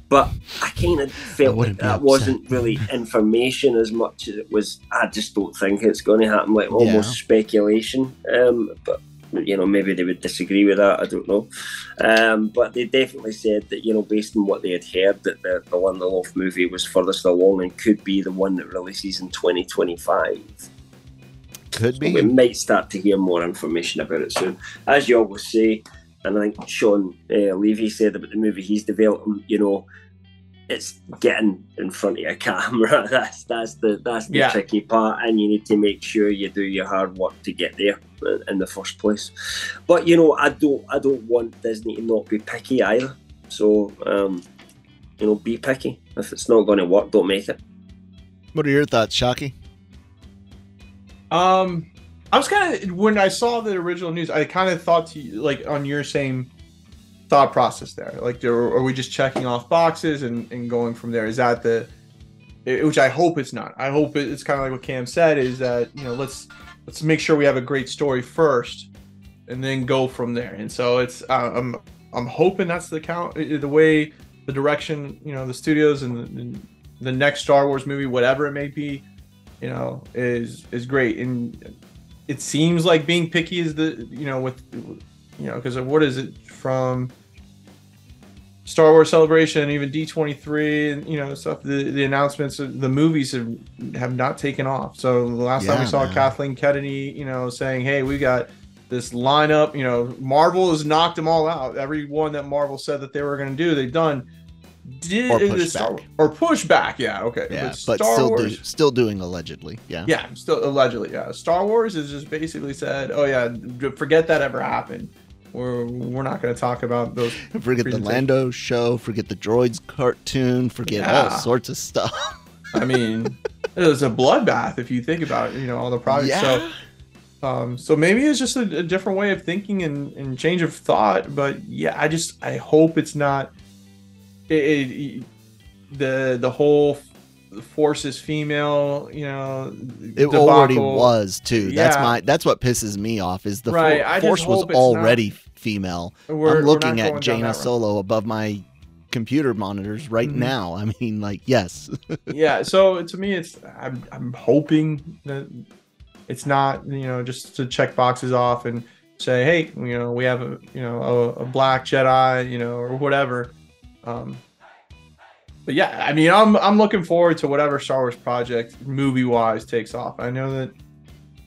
But I kind of felt like that upset. wasn't really information as much as it was. I just don't think it's going to happen. Like almost speculation. Um, but you know, maybe they would disagree with that. I don't know. Um, but they definitely said that you know, based on what they had heard, that the, the Lindelof movie was furthest along and could be the one that releases in 2025. Could be. We might start to hear more information about it soon. As you always say, and I think Shawn uh, Levy said about the movie he's developing, you know, it's getting in front of a camera. That's that's the that's the Yeah. tricky part, and you need to make sure you do your hard work to get there in- in the first place. But you know, I don't I don't want Disney to not be picky either. So um, you know, be picky. If it's not going to work, don't make it. What are your thoughts, Shockey? Um, I was kind of when I saw the original news, I kind of thought to you, like on your same thought process there. Like, are, we just checking off boxes and, and going from there? Is that the which I hope it's not. I hope it's kind of like what Cam said is that you know let's let's make sure we have a great story first, and then go from there. And so it's uh, I'm I'm hoping that's the count the way the direction you know the studios and and the next Star Wars movie, whatever it may be, you know, is is great. And it seems like being picky is the you know with you know because what is it from Star Wars Celebration and even D23 and you know stuff the the announcements of the movies have have not taken off. So the last time we saw man. Kathleen Kennedy, you know, saying, "Hey, we got this lineup, you know, Marvel has knocked them all out. Every one that Marvel said that they were going to do, they've done." Did Or the push Star- back. or push back, yeah, okay. Yeah, Star but still Wars, do, still doing allegedly. Yeah. yeah, still allegedly, yeah. Star Wars has just basically said, "Oh yeah, forget that ever happened. We're we're not going to talk about those." Forget the Lando show. Forget the droids cartoon. Forget all sorts of stuff. I mean, it was a bloodbath if you think about it. You know all the projects. So, um, so maybe it's just a, a different way of thinking and, and change of thought. But yeah, I just I hope it's not. It, it, the the whole force is female. You know, It already was too. That's my. That's what pisses me off. Is the Right, for- force was already female. We're- I'm looking at Jaina. Solo above my computer monitors right Mhm. now. I mean, like, yes, yeah so to me it's i'm, I'm hoping that it's not you know just to check boxes off and say hey you know we have a you know a, a black jedi you know or whatever um but yeah i mean i'm i'm looking forward to whatever star wars project movie wise takes off i know that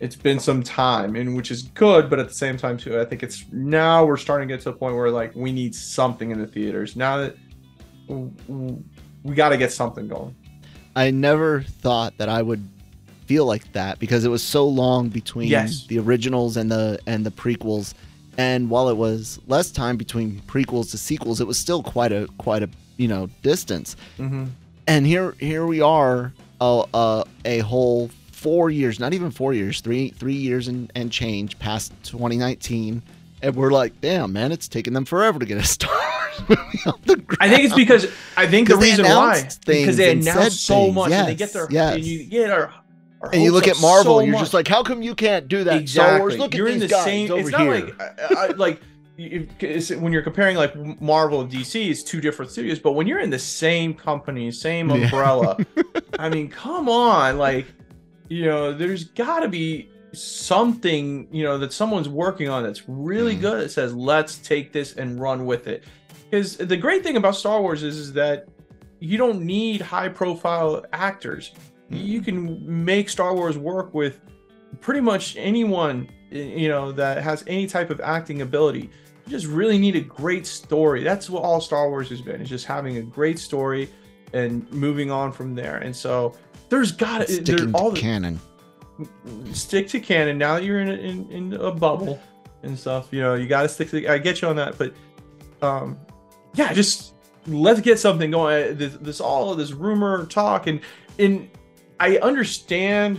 it's been some time and which is good but at the same time too i think it's now we're starting to get to a point where like we need something in the theaters now that we got to get something going I never thought that I would feel like that because it was so long between Yes. the originals and the and the prequels. And while it was less time between prequels to sequels, it was still quite a quite a you know distance. Mm-hmm. and here here we are a, a, a whole four years not even four years three three years and, and change past 2019 and we're like damn man it's taking them forever to get a star Wars movie off the ground. I think it's because I think the reason why because they announced so things. much and they get their yes. and you get our and you look at marvel so and you're much. just like how come you can't do that exactly. star wars look you're at in these the guys same. over It's here not like I, I, like it's, when you're comparing like Marvel and DC, it's two different studios. But when you're in the same company, same Yeah. umbrella, I mean, come on, like you know, there's got to be something you know that someone's working on that's really Mhm. good. That says let's take this and run with it. Because the great thing about Star Wars is, is that you don't need high profile actors. You can make Star Wars work with pretty much anyone you know that has any type of acting ability. You just really need a great story. That's what all Star Wars has been. It's just having a great story and moving on from there. And so there's got to sticking all to the, canon stick to canon. Now that you're in a, in, in a bubble and stuff, you know, you got to stick to. I get you on that, but um, yeah, just let's get something going. This, this all of this rumor talk and and I understand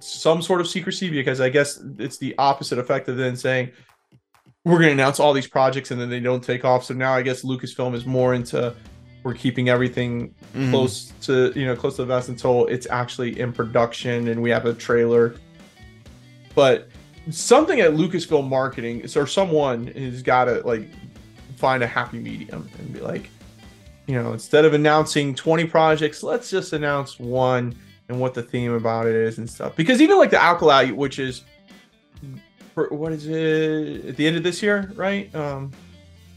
some sort of secrecy because I guess it's the opposite effect of then saying we're going to announce all these projects and then they don't take off. So now I guess Lucasfilm is more into we're keeping everything Mhm. close to you know close to the vest until it's actually in production and we have a trailer. But something at Lucasfilm marketing or someone has got to like find a happy medium and be like, you know, instead of announcing 20 projects, let's just announce one and what the theme about it is and stuff. Because even like the Acolyte, which is for, what is it at the end of this year, right? Um,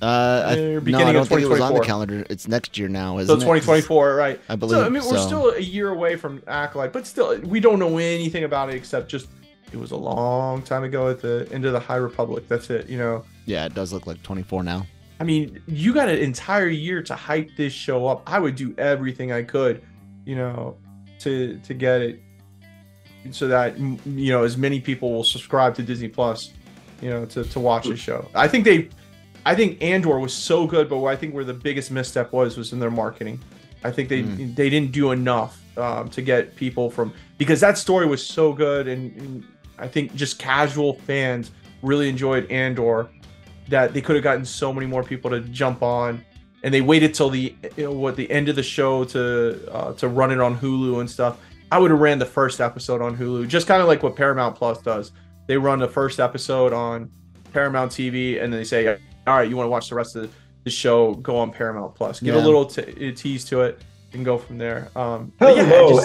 Uh, I, Uh, no, I don't think it was on the calendar. It's next year now, isn't so it? 2024, right? I believe. So I mean, we're still a year away from Acolyte, but still, we don't know anything about it except just it was a long time ago at the end of the High Republic. That's it, you know. Yeah, it does look like 24 now. I mean, you got an entire year to hype this show up. I would do everything I could, you know, to to get it so that you know as many people will subscribe to Disney Plus, you know, to to watch the show. I think they, I think Andor was so good, but I think where the biggest misstep was was in their marketing. I think they Mm. they didn't do enough um, to get people from because that story was so good, and, and I think just casual fans really enjoyed Andor that they could have gotten so many more people to jump on and they waited till the you know, what the end of the show to uh, to run it on Hulu and stuff. I would have ran the first episode on Hulu, just kind of like what Paramount Plus does. They run the first episode on Paramount TV, and then they say, "All right, you want to watch the rest of the show? Go on Paramount Plus. Give Yeah. a little t- tease to it, and go from there." Um, but yeah,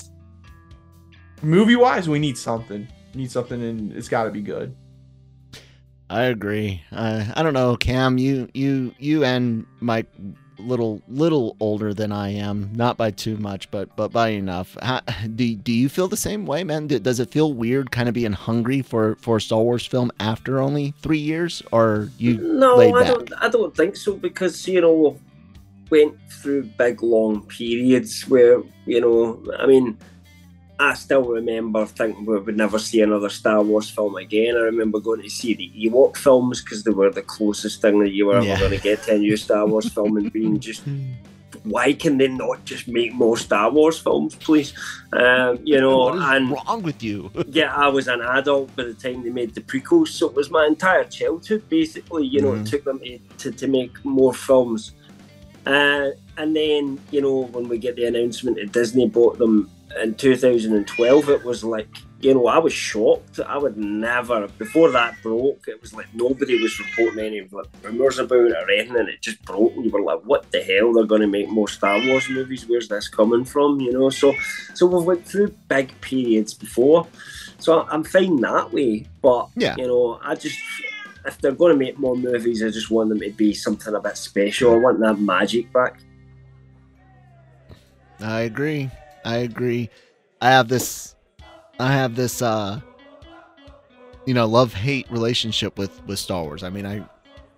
movie wise, we need something. We need something, and it's got to be good. I agree. Uh, I don't know, Cam. You, you, you, and Mike, little, little older than I am. Not by too much, but but by enough. How, do Do you feel the same way, man? D- Does it feel weird, kind of being hungry for for a Star Wars film after only three years, or you? No, I don't. I don't think so because you know, went through big long periods where you know. I mean, I still remember thinking we would never see another Star Wars film again. I remember going to see the Ewok films because they were the closest thing that you were Yeah. ever going to get to a new Star Wars film, and being just why can they not just make more Star Wars films, please? Um, you know, what is and wrong with you? yeah, I was an adult by the time they made the prequels, so it was my entire childhood basically. You know, Mhm. it took them to, to, to make more films. Uh, and then, you know, when we get the announcement that Disney bought them in 2012, it was like, you know, I was shocked. I would never, before that broke, it was like nobody was reporting any like, rumours about it or anything, and it just broke. And you were like, what the hell? They're going to make more Star Wars movies. Where's this coming from? You know, so so we've went through big periods before. So I'm fine that way. But, Yeah. you know, I just, if they're going to make more movies, I just want them to be something a bit special. I want that magic back. I agree. I agree. I have this I have this uh you know, love-hate relationship with with Star Wars. I mean, I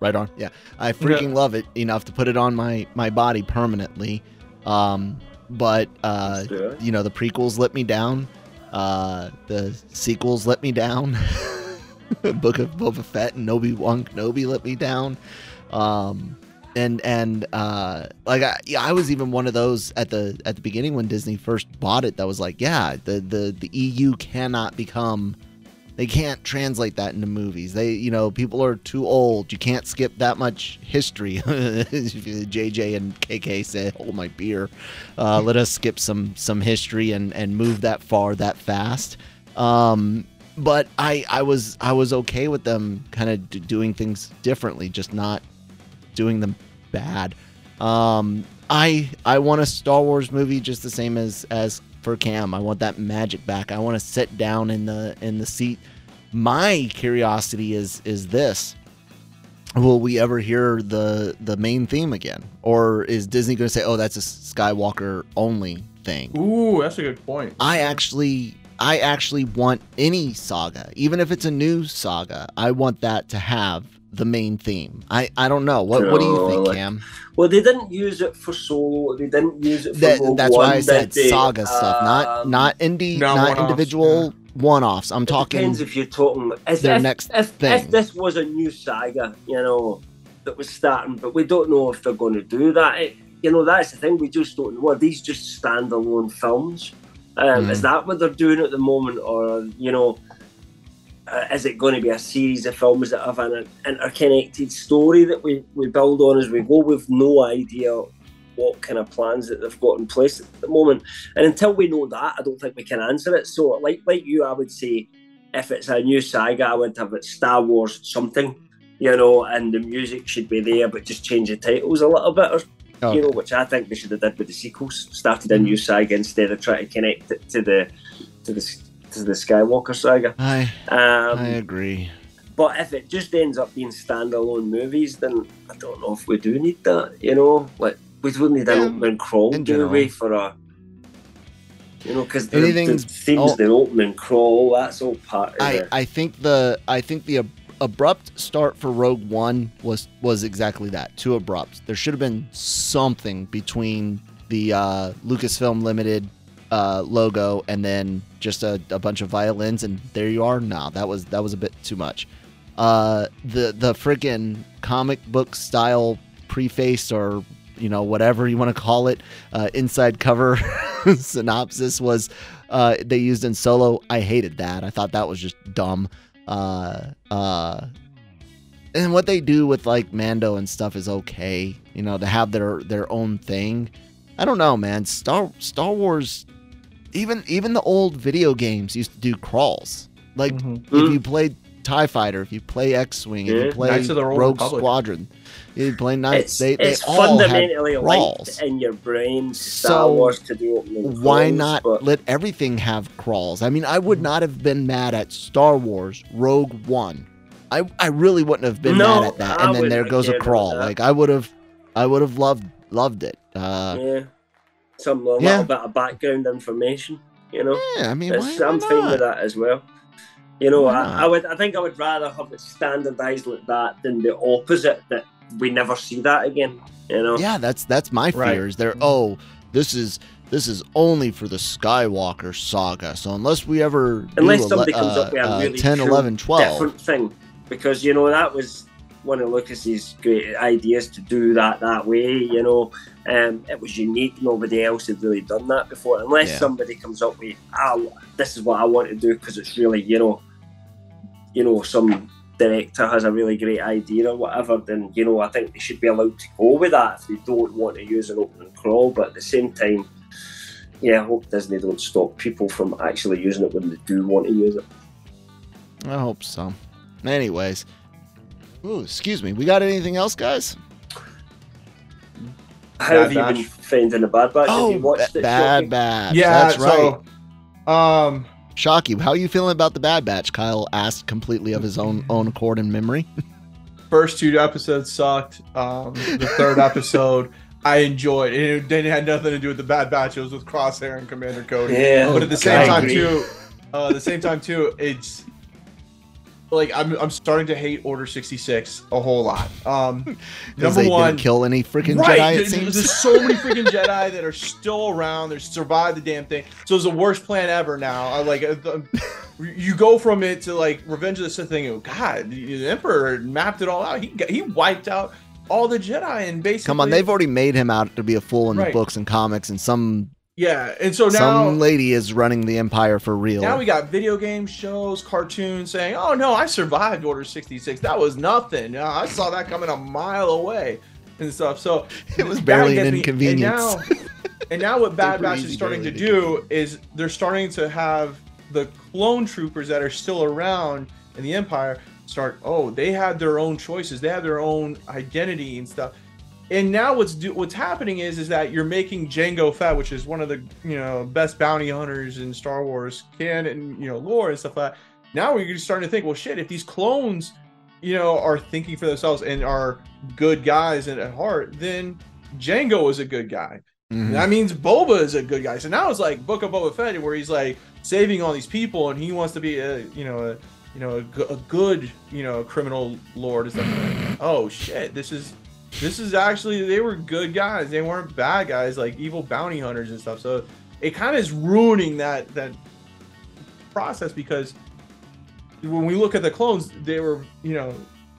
right on. Yeah. I freaking love it enough to put it on my my body permanently. Um but uh Let's do it. you know, the prequels let me down. Uh the sequels let me down. Book of Boba Fett and Obi-Wan Kenobi let me down. Um and and uh like I, I was even one of those at the at the beginning when Disney first bought it that was like yeah the the the EU cannot become they can't translate that into movies. They you know people are too old. You can't skip that much history. JJ and KK said hold my beer. Uh, let us skip some some history and and move that far that fast. Um but I I was I was okay with them kind of d- doing things differently just not doing them bad. Um, I I want a Star Wars movie just the same as as for Cam. I want that magic back. I want to sit down in the in the seat. My curiosity is is this: Will we ever hear the the main theme again, or is Disney going to say, "Oh, that's a Skywalker only thing"? Ooh, that's a good point. I actually I actually want any saga, even if it's a new saga, I want that to have the main theme. I I don't know. What what do you think, Like- Cam? Well, they didn't use it for Solo. They didn't use it for That, Rogue that's One, why I said they? saga stuff, not Um, not indie, no, not one-offs, individual one-offs. I'm It talking depends if you're talking. If, their if, next if, thing. if this was a new saga, you know, that was starting, but we don't know if they're going to do that. It, you know, that's the thing. We just don't know. Are these just standalone films? Um, Mm. Is that what they're doing at the moment, or you know, Uh, is it going to be a series of films that have an interconnected story that we, we build on as we go? We've no idea what kind of plans that they've got in place at the moment, and until we know that, I don't think we can answer it. So, like like you, I would say, if it's a new saga, I would have it Star Wars something, you know, and the music should be there, but just change the titles a little bit, or Okay. you oh. know, which I think they should have did with the sequels. Started a new mm-hmm. saga instead of trying to connect it to the to the to the Skywalker saga. I Um, I agree. but if it just ends up being standalone movies, then I don't know if we do need that. You know, like we don't need an Yeah, opening crawl in do general. we for a. You know, because the, the Anything's- themes, the opening crawl, that's all part of I, it. I think the I think the ab- abrupt start for Rogue One was was exactly that. Too abrupt. There should have been something between the uh, Lucasfilm Limited uh, logo and then just a, a bunch of violins, and there you are. No, that was that was a bit too much. Uh, the the freaking comic book style preface or you know whatever you want to call it uh, inside cover synopsis was uh, they used in solo. I hated that. I thought that was just dumb. Uh, uh, and what they do with like mando and stuff is okay. You know to have their their own thing. I don't know man. Star star wars even even the old video games used to do crawls like Mhm. if Mm. you played TIE Fighter, if you play X Wing, if you play Knights of the Old Rogue Republic. Squadron, if you play Knights, it's they, they it's all fundamentally crawls. linked in your brain. Star So, Wars to do opening Why crawls, not but- let everything have crawls? I mean, I would not have been mad at Star Wars Rogue One. I, I really wouldn't have been No, mad at that. I And then there goes a have cared about crawl. Like I would have, I would have loved loved it. Uh, yeah, some a Yeah. little bit of background information. You know. yeah, I mean, It's, why, why I'm fine not? with that as well. You know, I. I would. I think I would rather have it standardised like that than the opposite that we never see that again. You know. Yeah, that's that's my Right. fears. They're oh, this is this is only for the Skywalker saga. So unless we ever Unless a somebody le- comes uh, up with a uh, really 10, cool, 11, 12. different thing, because you know that was one of Lucas's great ideas to do that that way. You know, um, it was unique. Nobody else had really done that before. Unless Yeah. somebody comes up with, ah, this is what I want to do because it's really, you know, you know, some director has a really great idea or whatever, then you know I think they should be allowed to go with that if they don't want to use an open crawl. But at the same time, yeah, I hope Disney don't stop people from actually using it when they do want to use it. I hope so. Anyways, ooh, excuse me. We got anything else, guys? How have Bad you Batch. been finding the Bad Batch? have you watched ba- it? bad batch. yeah, that's right. so um Shockey, how are you feeling about the Bad Batch? Kyle asked completely of his own own accord and memory. first two episodes sucked. Um, the third episode I enjoyed. It didn't had nothing to do with the Bad Batch. It was with Crosshair and Commander Cody. Yeah, but at the I same time agree. too, uh, at the same time too, it's like I'm I'm starting to hate Order 66 a whole lot. Um, Because number they one, didn't kill any freaking right? Jedi. It there's, seems. there's so many freaking Jedi that are still around. They survived the damn thing. So it's the worst plan ever. Now, I like uh, the- you go from it to like Revenge of the Sith thing. Oh God, the Emperor mapped it all out. He he wiped out all the Jedi and basically Come on, they've already made him out to be a fool in the books and comics, and some yeah. And so now some lady is running the empire for real. Now we got video game shows, cartoons saying, "Oh no, I survived Order 66. That was nothing. Uh, I saw that coming a mile away." And stuff. So It was barely an me- inconvenience. And now, and now what Bad Batch is starting to do is they're starting to have the clone troopers that are still around in the Empire start. Oh, they had their own choices. They have their own identity and stuff. And now what's do, what's happening is is that you're making Jango Fett, which is one of the you know best bounty hunters in Star Wars canon, you know lore and stuff like that. Now we're just starting to think, well, shit, if these clones, you know, are thinking for themselves and are good guys and at heart, then Django is a good guy. Mhm. That means Boba is a good guy. So now it's like Book of Boba Fett, where he's like saving all these people, and he wants to be a you know a you know a, a good you know criminal lord stuff. Like, oh shit, this is this is actually they were good guys. They weren't bad guys like evil bounty hunters and stuff. So it kind of is ruining that that process because when we look at the clones, they were you know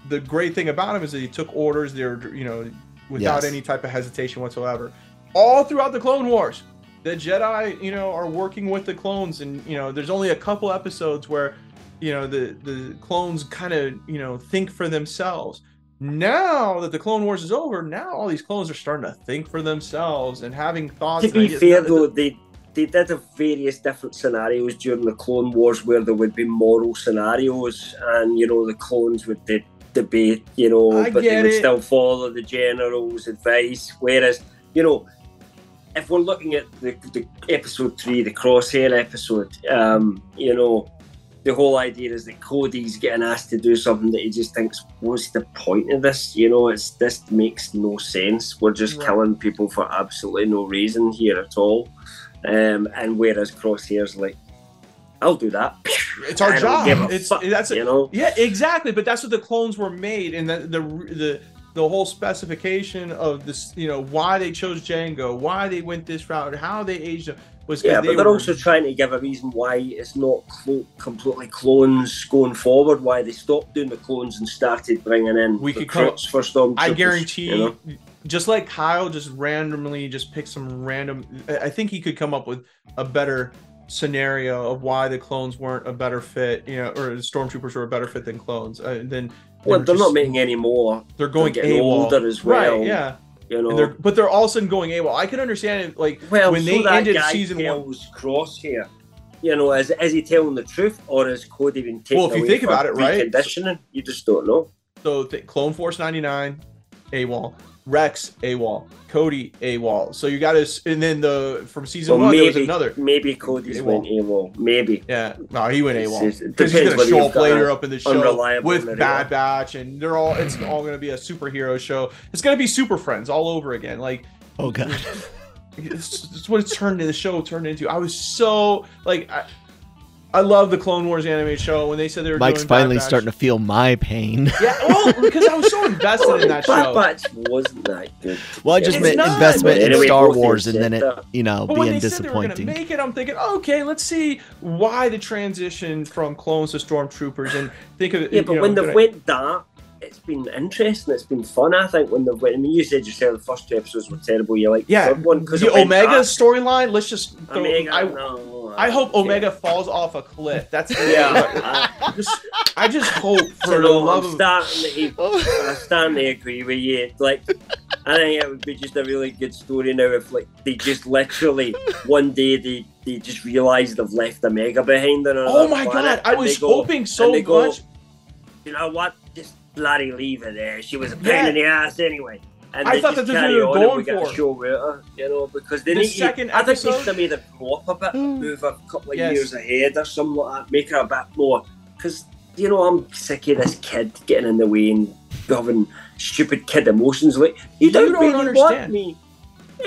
the great thing about them is that they took orders. They were you know without Yes. any type of hesitation whatsoever. All throughout the Clone Wars, the Jedi, you know, are working with the clones, and you know, there's only a couple episodes where, you know, the the clones kind of you know think for themselves. Now that the Clone Wars is over, now all these clones are starting to think for themselves and having thoughts. To be fair though, they they did have various different scenarios during the Clone Wars where there would be moral scenarios, and you know the clones would de- debate, you know, I but they would it. still follow the general's advice. Whereas, you know, if we're looking at the, the episode three, the crosshair episode, um, you know, the whole idea is that Cody's getting asked to do something that he just thinks, what's the point of this? You know, it's this makes no sense. We're just Right. killing people for absolutely no reason here at all. Um, and whereas Crosshair's like, I'll do that. It's our I don't give job. a It's fuck, that's you know. Yeah, exactly. But that's what the clones were made, and the the the the whole specification of this, you know, why they chose Jango, why they went this route, how they aged them was Yeah, but they they're were also trying to give a reason why it's not completely clones going forward. Why they stopped doing the clones and started bringing in We could come- for Stormtroopers. I guarantee, you know? just like Kyle just randomly just pick some random. I think he could come up with a better scenario of why the clones weren't a better fit, you know, or the stormtroopers were a better fit than clones. Uh, then Well, they're just- not making any more. They're going they're getting AWOL. older as well. Right? Yeah. You know. And they're, but they're all of a sudden going AWOL. I can understand it, like well, when so they that ended season one. tells Crosshair. You know, is, is he telling the truth or is Cody being taken Well, if you think about it, right? reconditioning? You just don't know. So th- Clone Force 99, AWOL. Rex, AWOL. Cody, AWOL. So you got to, and then the from season Well, one there maybe was another. maybe Cody's AWOL. went AWOL. Maybe. Yeah, no, he went It's- AWOL because he's depends gonna show up got later a up in the show with. Bad Batch, and they're all. It's all gonna be a superhero show. It's gonna be Super Friends all over again. Like Oh god. it's, it's what it's turned into. The show turned into. I was so like. I, I love the Clone Wars anime show when they said they were. Mike's doing Bad finally Batch. starting to feel my pain. Yeah, well, because I was so invested in that Bad show. Batch wasn't that good. Well, I just It's meant not, investment in anyway, Star Wars and then it, you know, But when being they said they were going to disappointing. make it, I'm thinking, okay, let's see why the transition from clones to stormtroopers, and think of it. Yeah, but know, when they've gonna- went dark, it's been interesting. It's been fun. I think when they've went. I mean, you said yourself the first two episodes were terrible. You like yeah, the third one because the Omega storyline. Let's just. Throw, Omega. I, no, I hope don't Omega care. falls off a cliff. That's Yeah, I, Just, I just hope for so the no, love I'm of starting to. I'm starting to agree with you. Like, I think it would be just a really good story now if, like, they just literally one day they, they just realise they've left Omega behind oh on Oh my god! I was go, hoping so they go, much. You know what? Bloody leave her there. She was a pain Yeah. in the ass anyway. And I thought that's what they were going we for. show with her, you know, because they The need second to, I think they episode- should have made her grow up a bit, hmm. move a couple of Yes. years ahead or something like that, make her a bit more. Because, you know, I'm sick of this kid getting in the way and having stupid kid emotions. Like, you, You don't, don't really understand. me.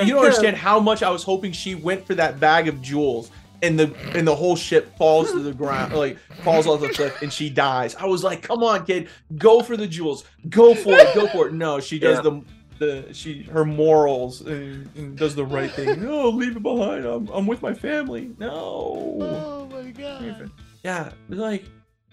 You don't uh, understand how much I was hoping she went for that bag of jewels. And the and the whole ship falls to the ground, like falls off the cliff, and she dies. I was like, "Come on, kid, go for the jewels, go for it, go for it." No, she does Yeah. the the she her morals and, and does the right thing. No, leave it behind. I'm I'm with my family. No. Oh my god. Yeah, like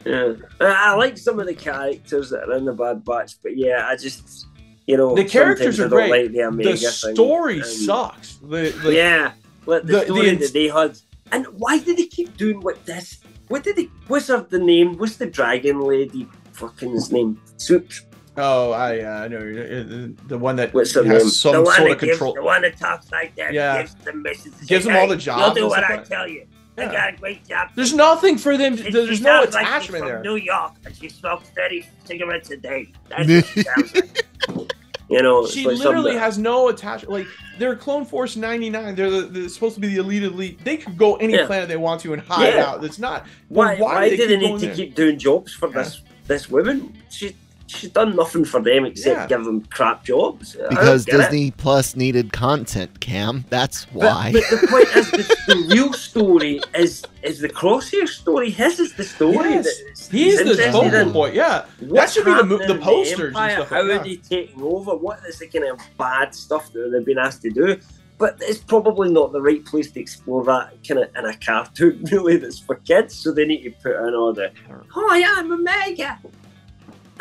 Yeah. I I like some of the characters that are in the Bad Batch, but yeah, I just, you know, The characters sometimes I are don't great. Like the, Omega the story And- sucks. The, like, yeah, like the, the- the story ins- that they had. And why did they keep doing what this? What did they? What's her the name? What's the dragon lady? Fucking his name? Soups. Oh, I uh, I know the, the one that What's has name? some the sort of gives, control. the one that talks like that. Yeah. Gives the messages. Gives them all the jobs You'll do what I like- tell you. I got a great job. There's nothing for them. She- There's no like attachment from there. New York, and she smokes 30 cigarettes a day. That's what like. You know, She like literally has no attachment. Like they're Clone Force 99. They're, the, they're supposed to be the elite elite. They could go any Yeah. planet they want to and hide Yeah. out. It's not. Why? why Why, do they they need to there? keep doing jobs for Yeah. this this woman? She she's done nothing for them except Yeah. give them crap jobs. Because get it. Disney Plus needed content, Cam. That's why. but the point is, the, the real story is is the Crosshair story. His is the story. Yes. that He's the interested focal focal point. Yeah. What's should be the mo- happening the in posters and stuff How that. are they taking over? What is the kind of bad stuff that they've been asked to do? But it's probably not the right place to explore that kind of in a cartoon, really. That's for kids, so they need to put in all the. Oh yeah, I'm Omega.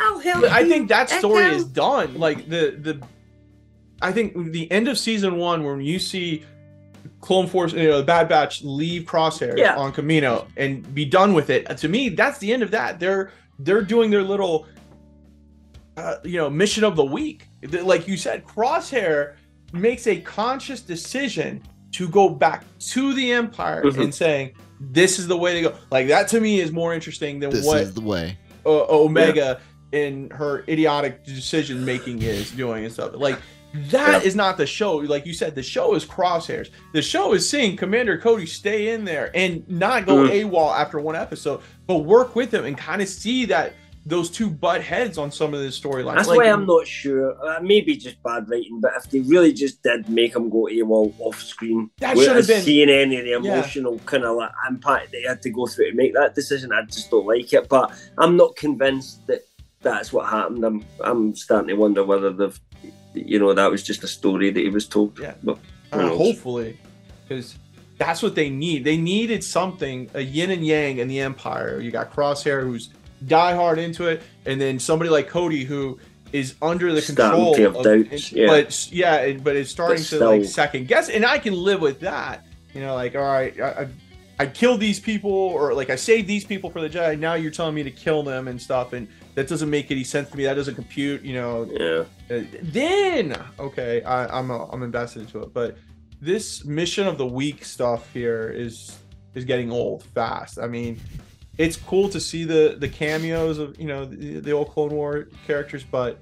I'll help But I think that story Echo." is done. Like the the I think the end of season one, when you see Clone Force, you know, the Bad Batch leave Crosshair Yeah. on Kamino and be done with it. To me, that's the end of that. They're they're doing their little, uh, you know, mission of the week. Like you said, Crosshair makes a conscious decision to go back to the Empire Mhm. and saying, "This is the way to go." Like that to me is more interesting than This what is the way. uh, Omega in her idiotic decision making is doing and stuff. Like that is Yeah. not the show. Like you said, the show is crosshairs. The show is seeing Commander Cody stay in there and not go Mhm. AWOL after one episode, but work with him and kind of see that those two butt heads on some of the storylines. That's Like, why I'm not sure. Uh, maybe just bad writing, but if they really just did make him go AWOL off screen, That should have been- seeing any of the Yeah. emotional kind of like impact they had to go through to make that decision. I just don't like it. But I'm not convinced that that's what happened. I'm I'm starting to wonder whether they've, you know, that was just a story that he was told. Yeah. But Uh, hopefully, because that's what they need. They needed something, a yin and yang in the Empire. You got Crosshair, who's diehard into it, and then somebody like Cody, who is under the Starting control of, doubts, yeah. but yeah, but it's starting But to like second guess, and I can live with that. You know, like all right, I, I, I killed these people, or like I saved these people for the Jedi. Now you're telling me to kill them and stuff, and that doesn't make any sense to me. That doesn't compute. You know, yeah, uh, then okay I, i'm uh, i'm invested into it but this mission of the week stuff here is is getting old fast i mean it's cool to see the the cameos of you know the, the old clone war characters but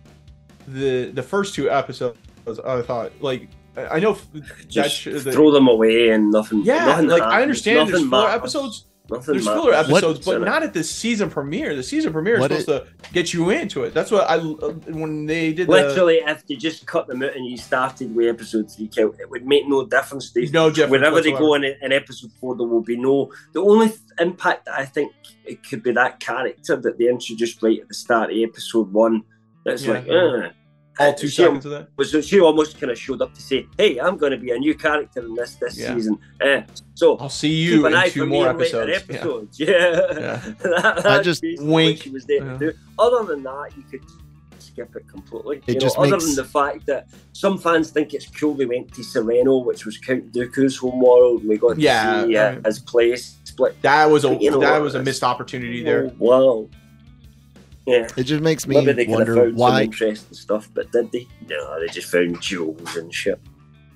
the the first two episodes i thought like i I know that just sh- the- throw them away and nothing. yeah nothing like i happens, understand there's nothing four matters, episodes Nothing there's matters. filler episodes, What- but not at the season premiere. The season premiere is What supposed to get you into it. That's what I uh, when they did the Literally, if they just cut them out and you started with episode three count, it would make no difference. They, No difference Whenever they go in, in episode four, there will be no. The only th- impact that I think it could be that character that they introduced right at the start of episode one. That's Yeah. like, uh, all two she, seconds of that. Was, she almost kind of showed up to say, "Hey, I'm going to be a new character in this this Yeah. season." Uh, so I'll see keep you in two more later episodes. Yeah. Yeah, Yeah. That- I just- wink. She was there to do. Other than that, you could skip it completely. It you just know, other makes- than the fact that some fans think it's cool they went to Serenno, which was Count Dooku's home world, and we got to Yeah, see uh, his place split. That was a that was a missed opportunity there. Wow. Yeah. It just makes me Maybe they could have wonder found some why. interesting stuff, but did they? No, they just found jewels and shit.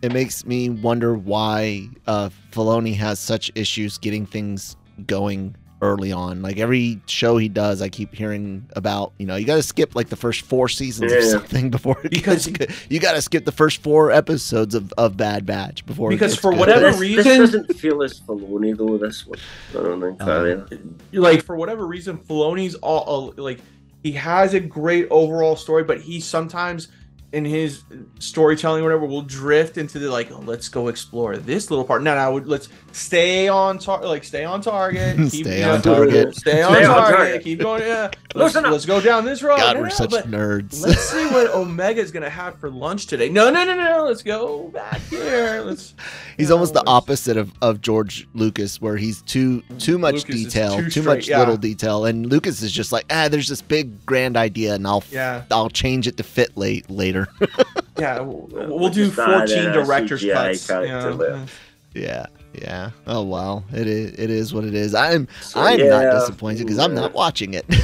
It makes me wonder why uh, Filoni has such issues getting things going early on. Like every show he does, I keep hearing about. You know, you got to skip like the first four seasons or Yeah. something before it Because- gets good. you got to skip the first four episodes of, of Bad Batch before. it Because gets for good. whatever this, reason- this doesn't feel as Filoni though. This one, I don't think. Um, either. Like for whatever reason, Filoni's all, all like he has a great overall story, but he sometimes in his storytelling or whatever will drift into the like, oh, let's go explore this little part. No, no, would let's stay on tar- like stay on target, keep, Stay on know, target. stay on Stay on target, target. keep going. Yeah, let's, Listen let's go down this road. God, No, we're no, such nerds. Let's see what Omega is gonna have for lunch today. No, no, no, no. Let's go back here. Let's. He's you almost know, the opposite of, of George Lucas, where he's too too much Lucas detail, too too, straight, much yeah. little detail, and Lucas is just like, ah, there's this big grand idea, and I'll Yeah, I'll change it to fit late later. yeah. Uh, we'll, Yeah, we'll we'll do fourteen director's CGI cuts. you character know. there. yeah, yeah. Oh well, it is it is what it is. I'm So, I'm not disappointed because I'm not watching it.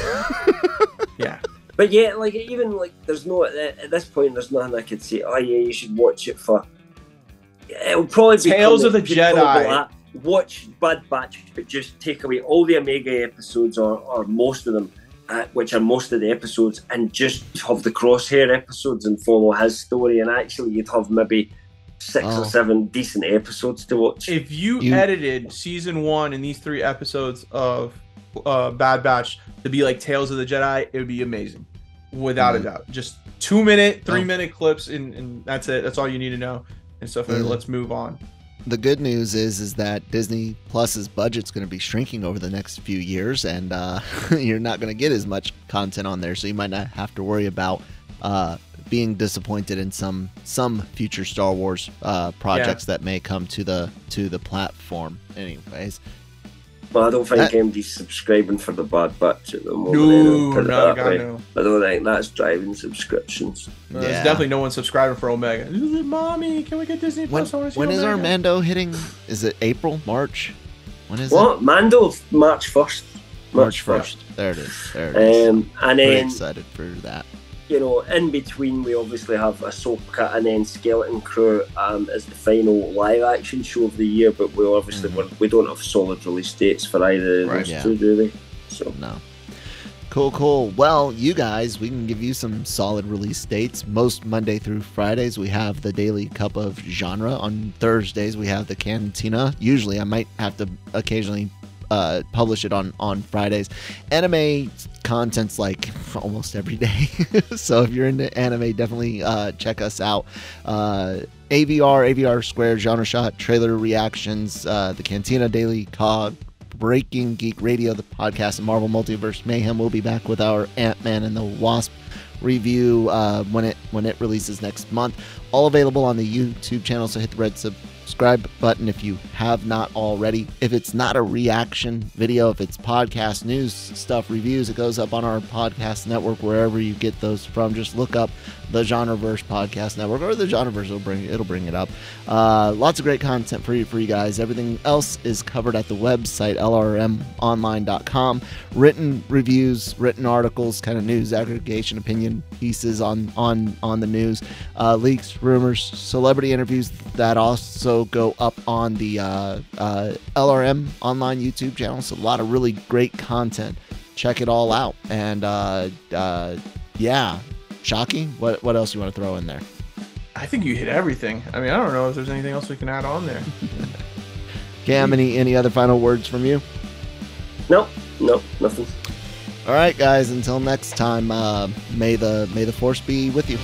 Yeah, But yeah, like even like there's no at at this point there's nothing I could say. Oh yeah, you should watch it for. It'll probably be Tales of the people Jedi. like, Watch Bad Batch, but just take away all the Omega episodes or, or most of them, uh, which are most of the episodes, and just have the Crosshair episodes and follow his story. And actually, you'd have maybe six Oh. or seven decent episodes to watch. if you, You- edited season one and these three episodes of uh, Bad Batch to be like Tales of the Jedi, it would be amazing, without Mhm. a doubt. Just two minute, three Oh. minute clips, and, and that's it. That's all you need to know and stuff. And Mhm. let's move on. The good news is is that Disney Plus's budget's going to be shrinking over the next few years, and uh, you're not going to get as much content on there, so you might not have to worry about uh, being disappointed in some some future Star Wars uh, projects that may come to the to the platform. Anyways, Well, I don't think That- MD's subscribing for the bad batch at the moment. No, anyway, put it no, God, no. I don't think that's driving subscriptions. Uh, There's definitely no one subscribing for Omega. Mommy, can we get Disney When, Plus? I wanna see when is Omega." Armando hitting? Is it April, March? When is What? Mando, March 1st. it? March first. There it is. There it is. Um, and Pretty then, excited for that. You know, in between, we obviously have Ahsoka and then Skeleton Crew um, as the final live action show of the year, but we obviously Mhm. we're, we don't have solid release dates for either of those Yeah. two, do? So, No. Cool, cool. Well, you guys, we can give you some solid release dates. Most Monday through Fridays, we have the Daily Cup of Genre. On Thursdays, we have the Cantina. Usually, I might have to occasionally uh, publish it on on Fridays. Anime content's like almost every day, so if you're into anime, definitely uh, check us out. Uh, AVR, AVR Square, Genre Shot, trailer reactions, uh, the Cantina Daily Cog, Breaking Geek Radio, the podcast, and Marvel Multiverse Mayhem. We'll be back with our Ant Man and the Wasp review uh, when it when it releases next month. All available on the YouTube channel, so hit the red subscribe button if you have not already. If it's not a reaction video, if it's podcast news stuff, reviews, it goes up on our podcast network wherever you get those from. Just look up the Genreverse Podcast Network or the Genreverse. It'll bring it'll bring it up. Uh, lots of great content for you for you guys. Everything else is covered at the website lrmonline.com. Written reviews, written articles, kind of news aggregation, opinion pieces on on on the news, uh, leaks, rumors, celebrity interviews that also go up on the uh, uh, LRM online YouTube channel. So a lot of really great content. Check it all out. And uh, uh, yeah, Shockey. what what else you want to throw in there? I think you hit everything. I mean, I don't know if there's anything else we can add on there. Cam, any any other final words from you? no, no, nothing. All right, guys. Until next time, uh, may the may the force be with you.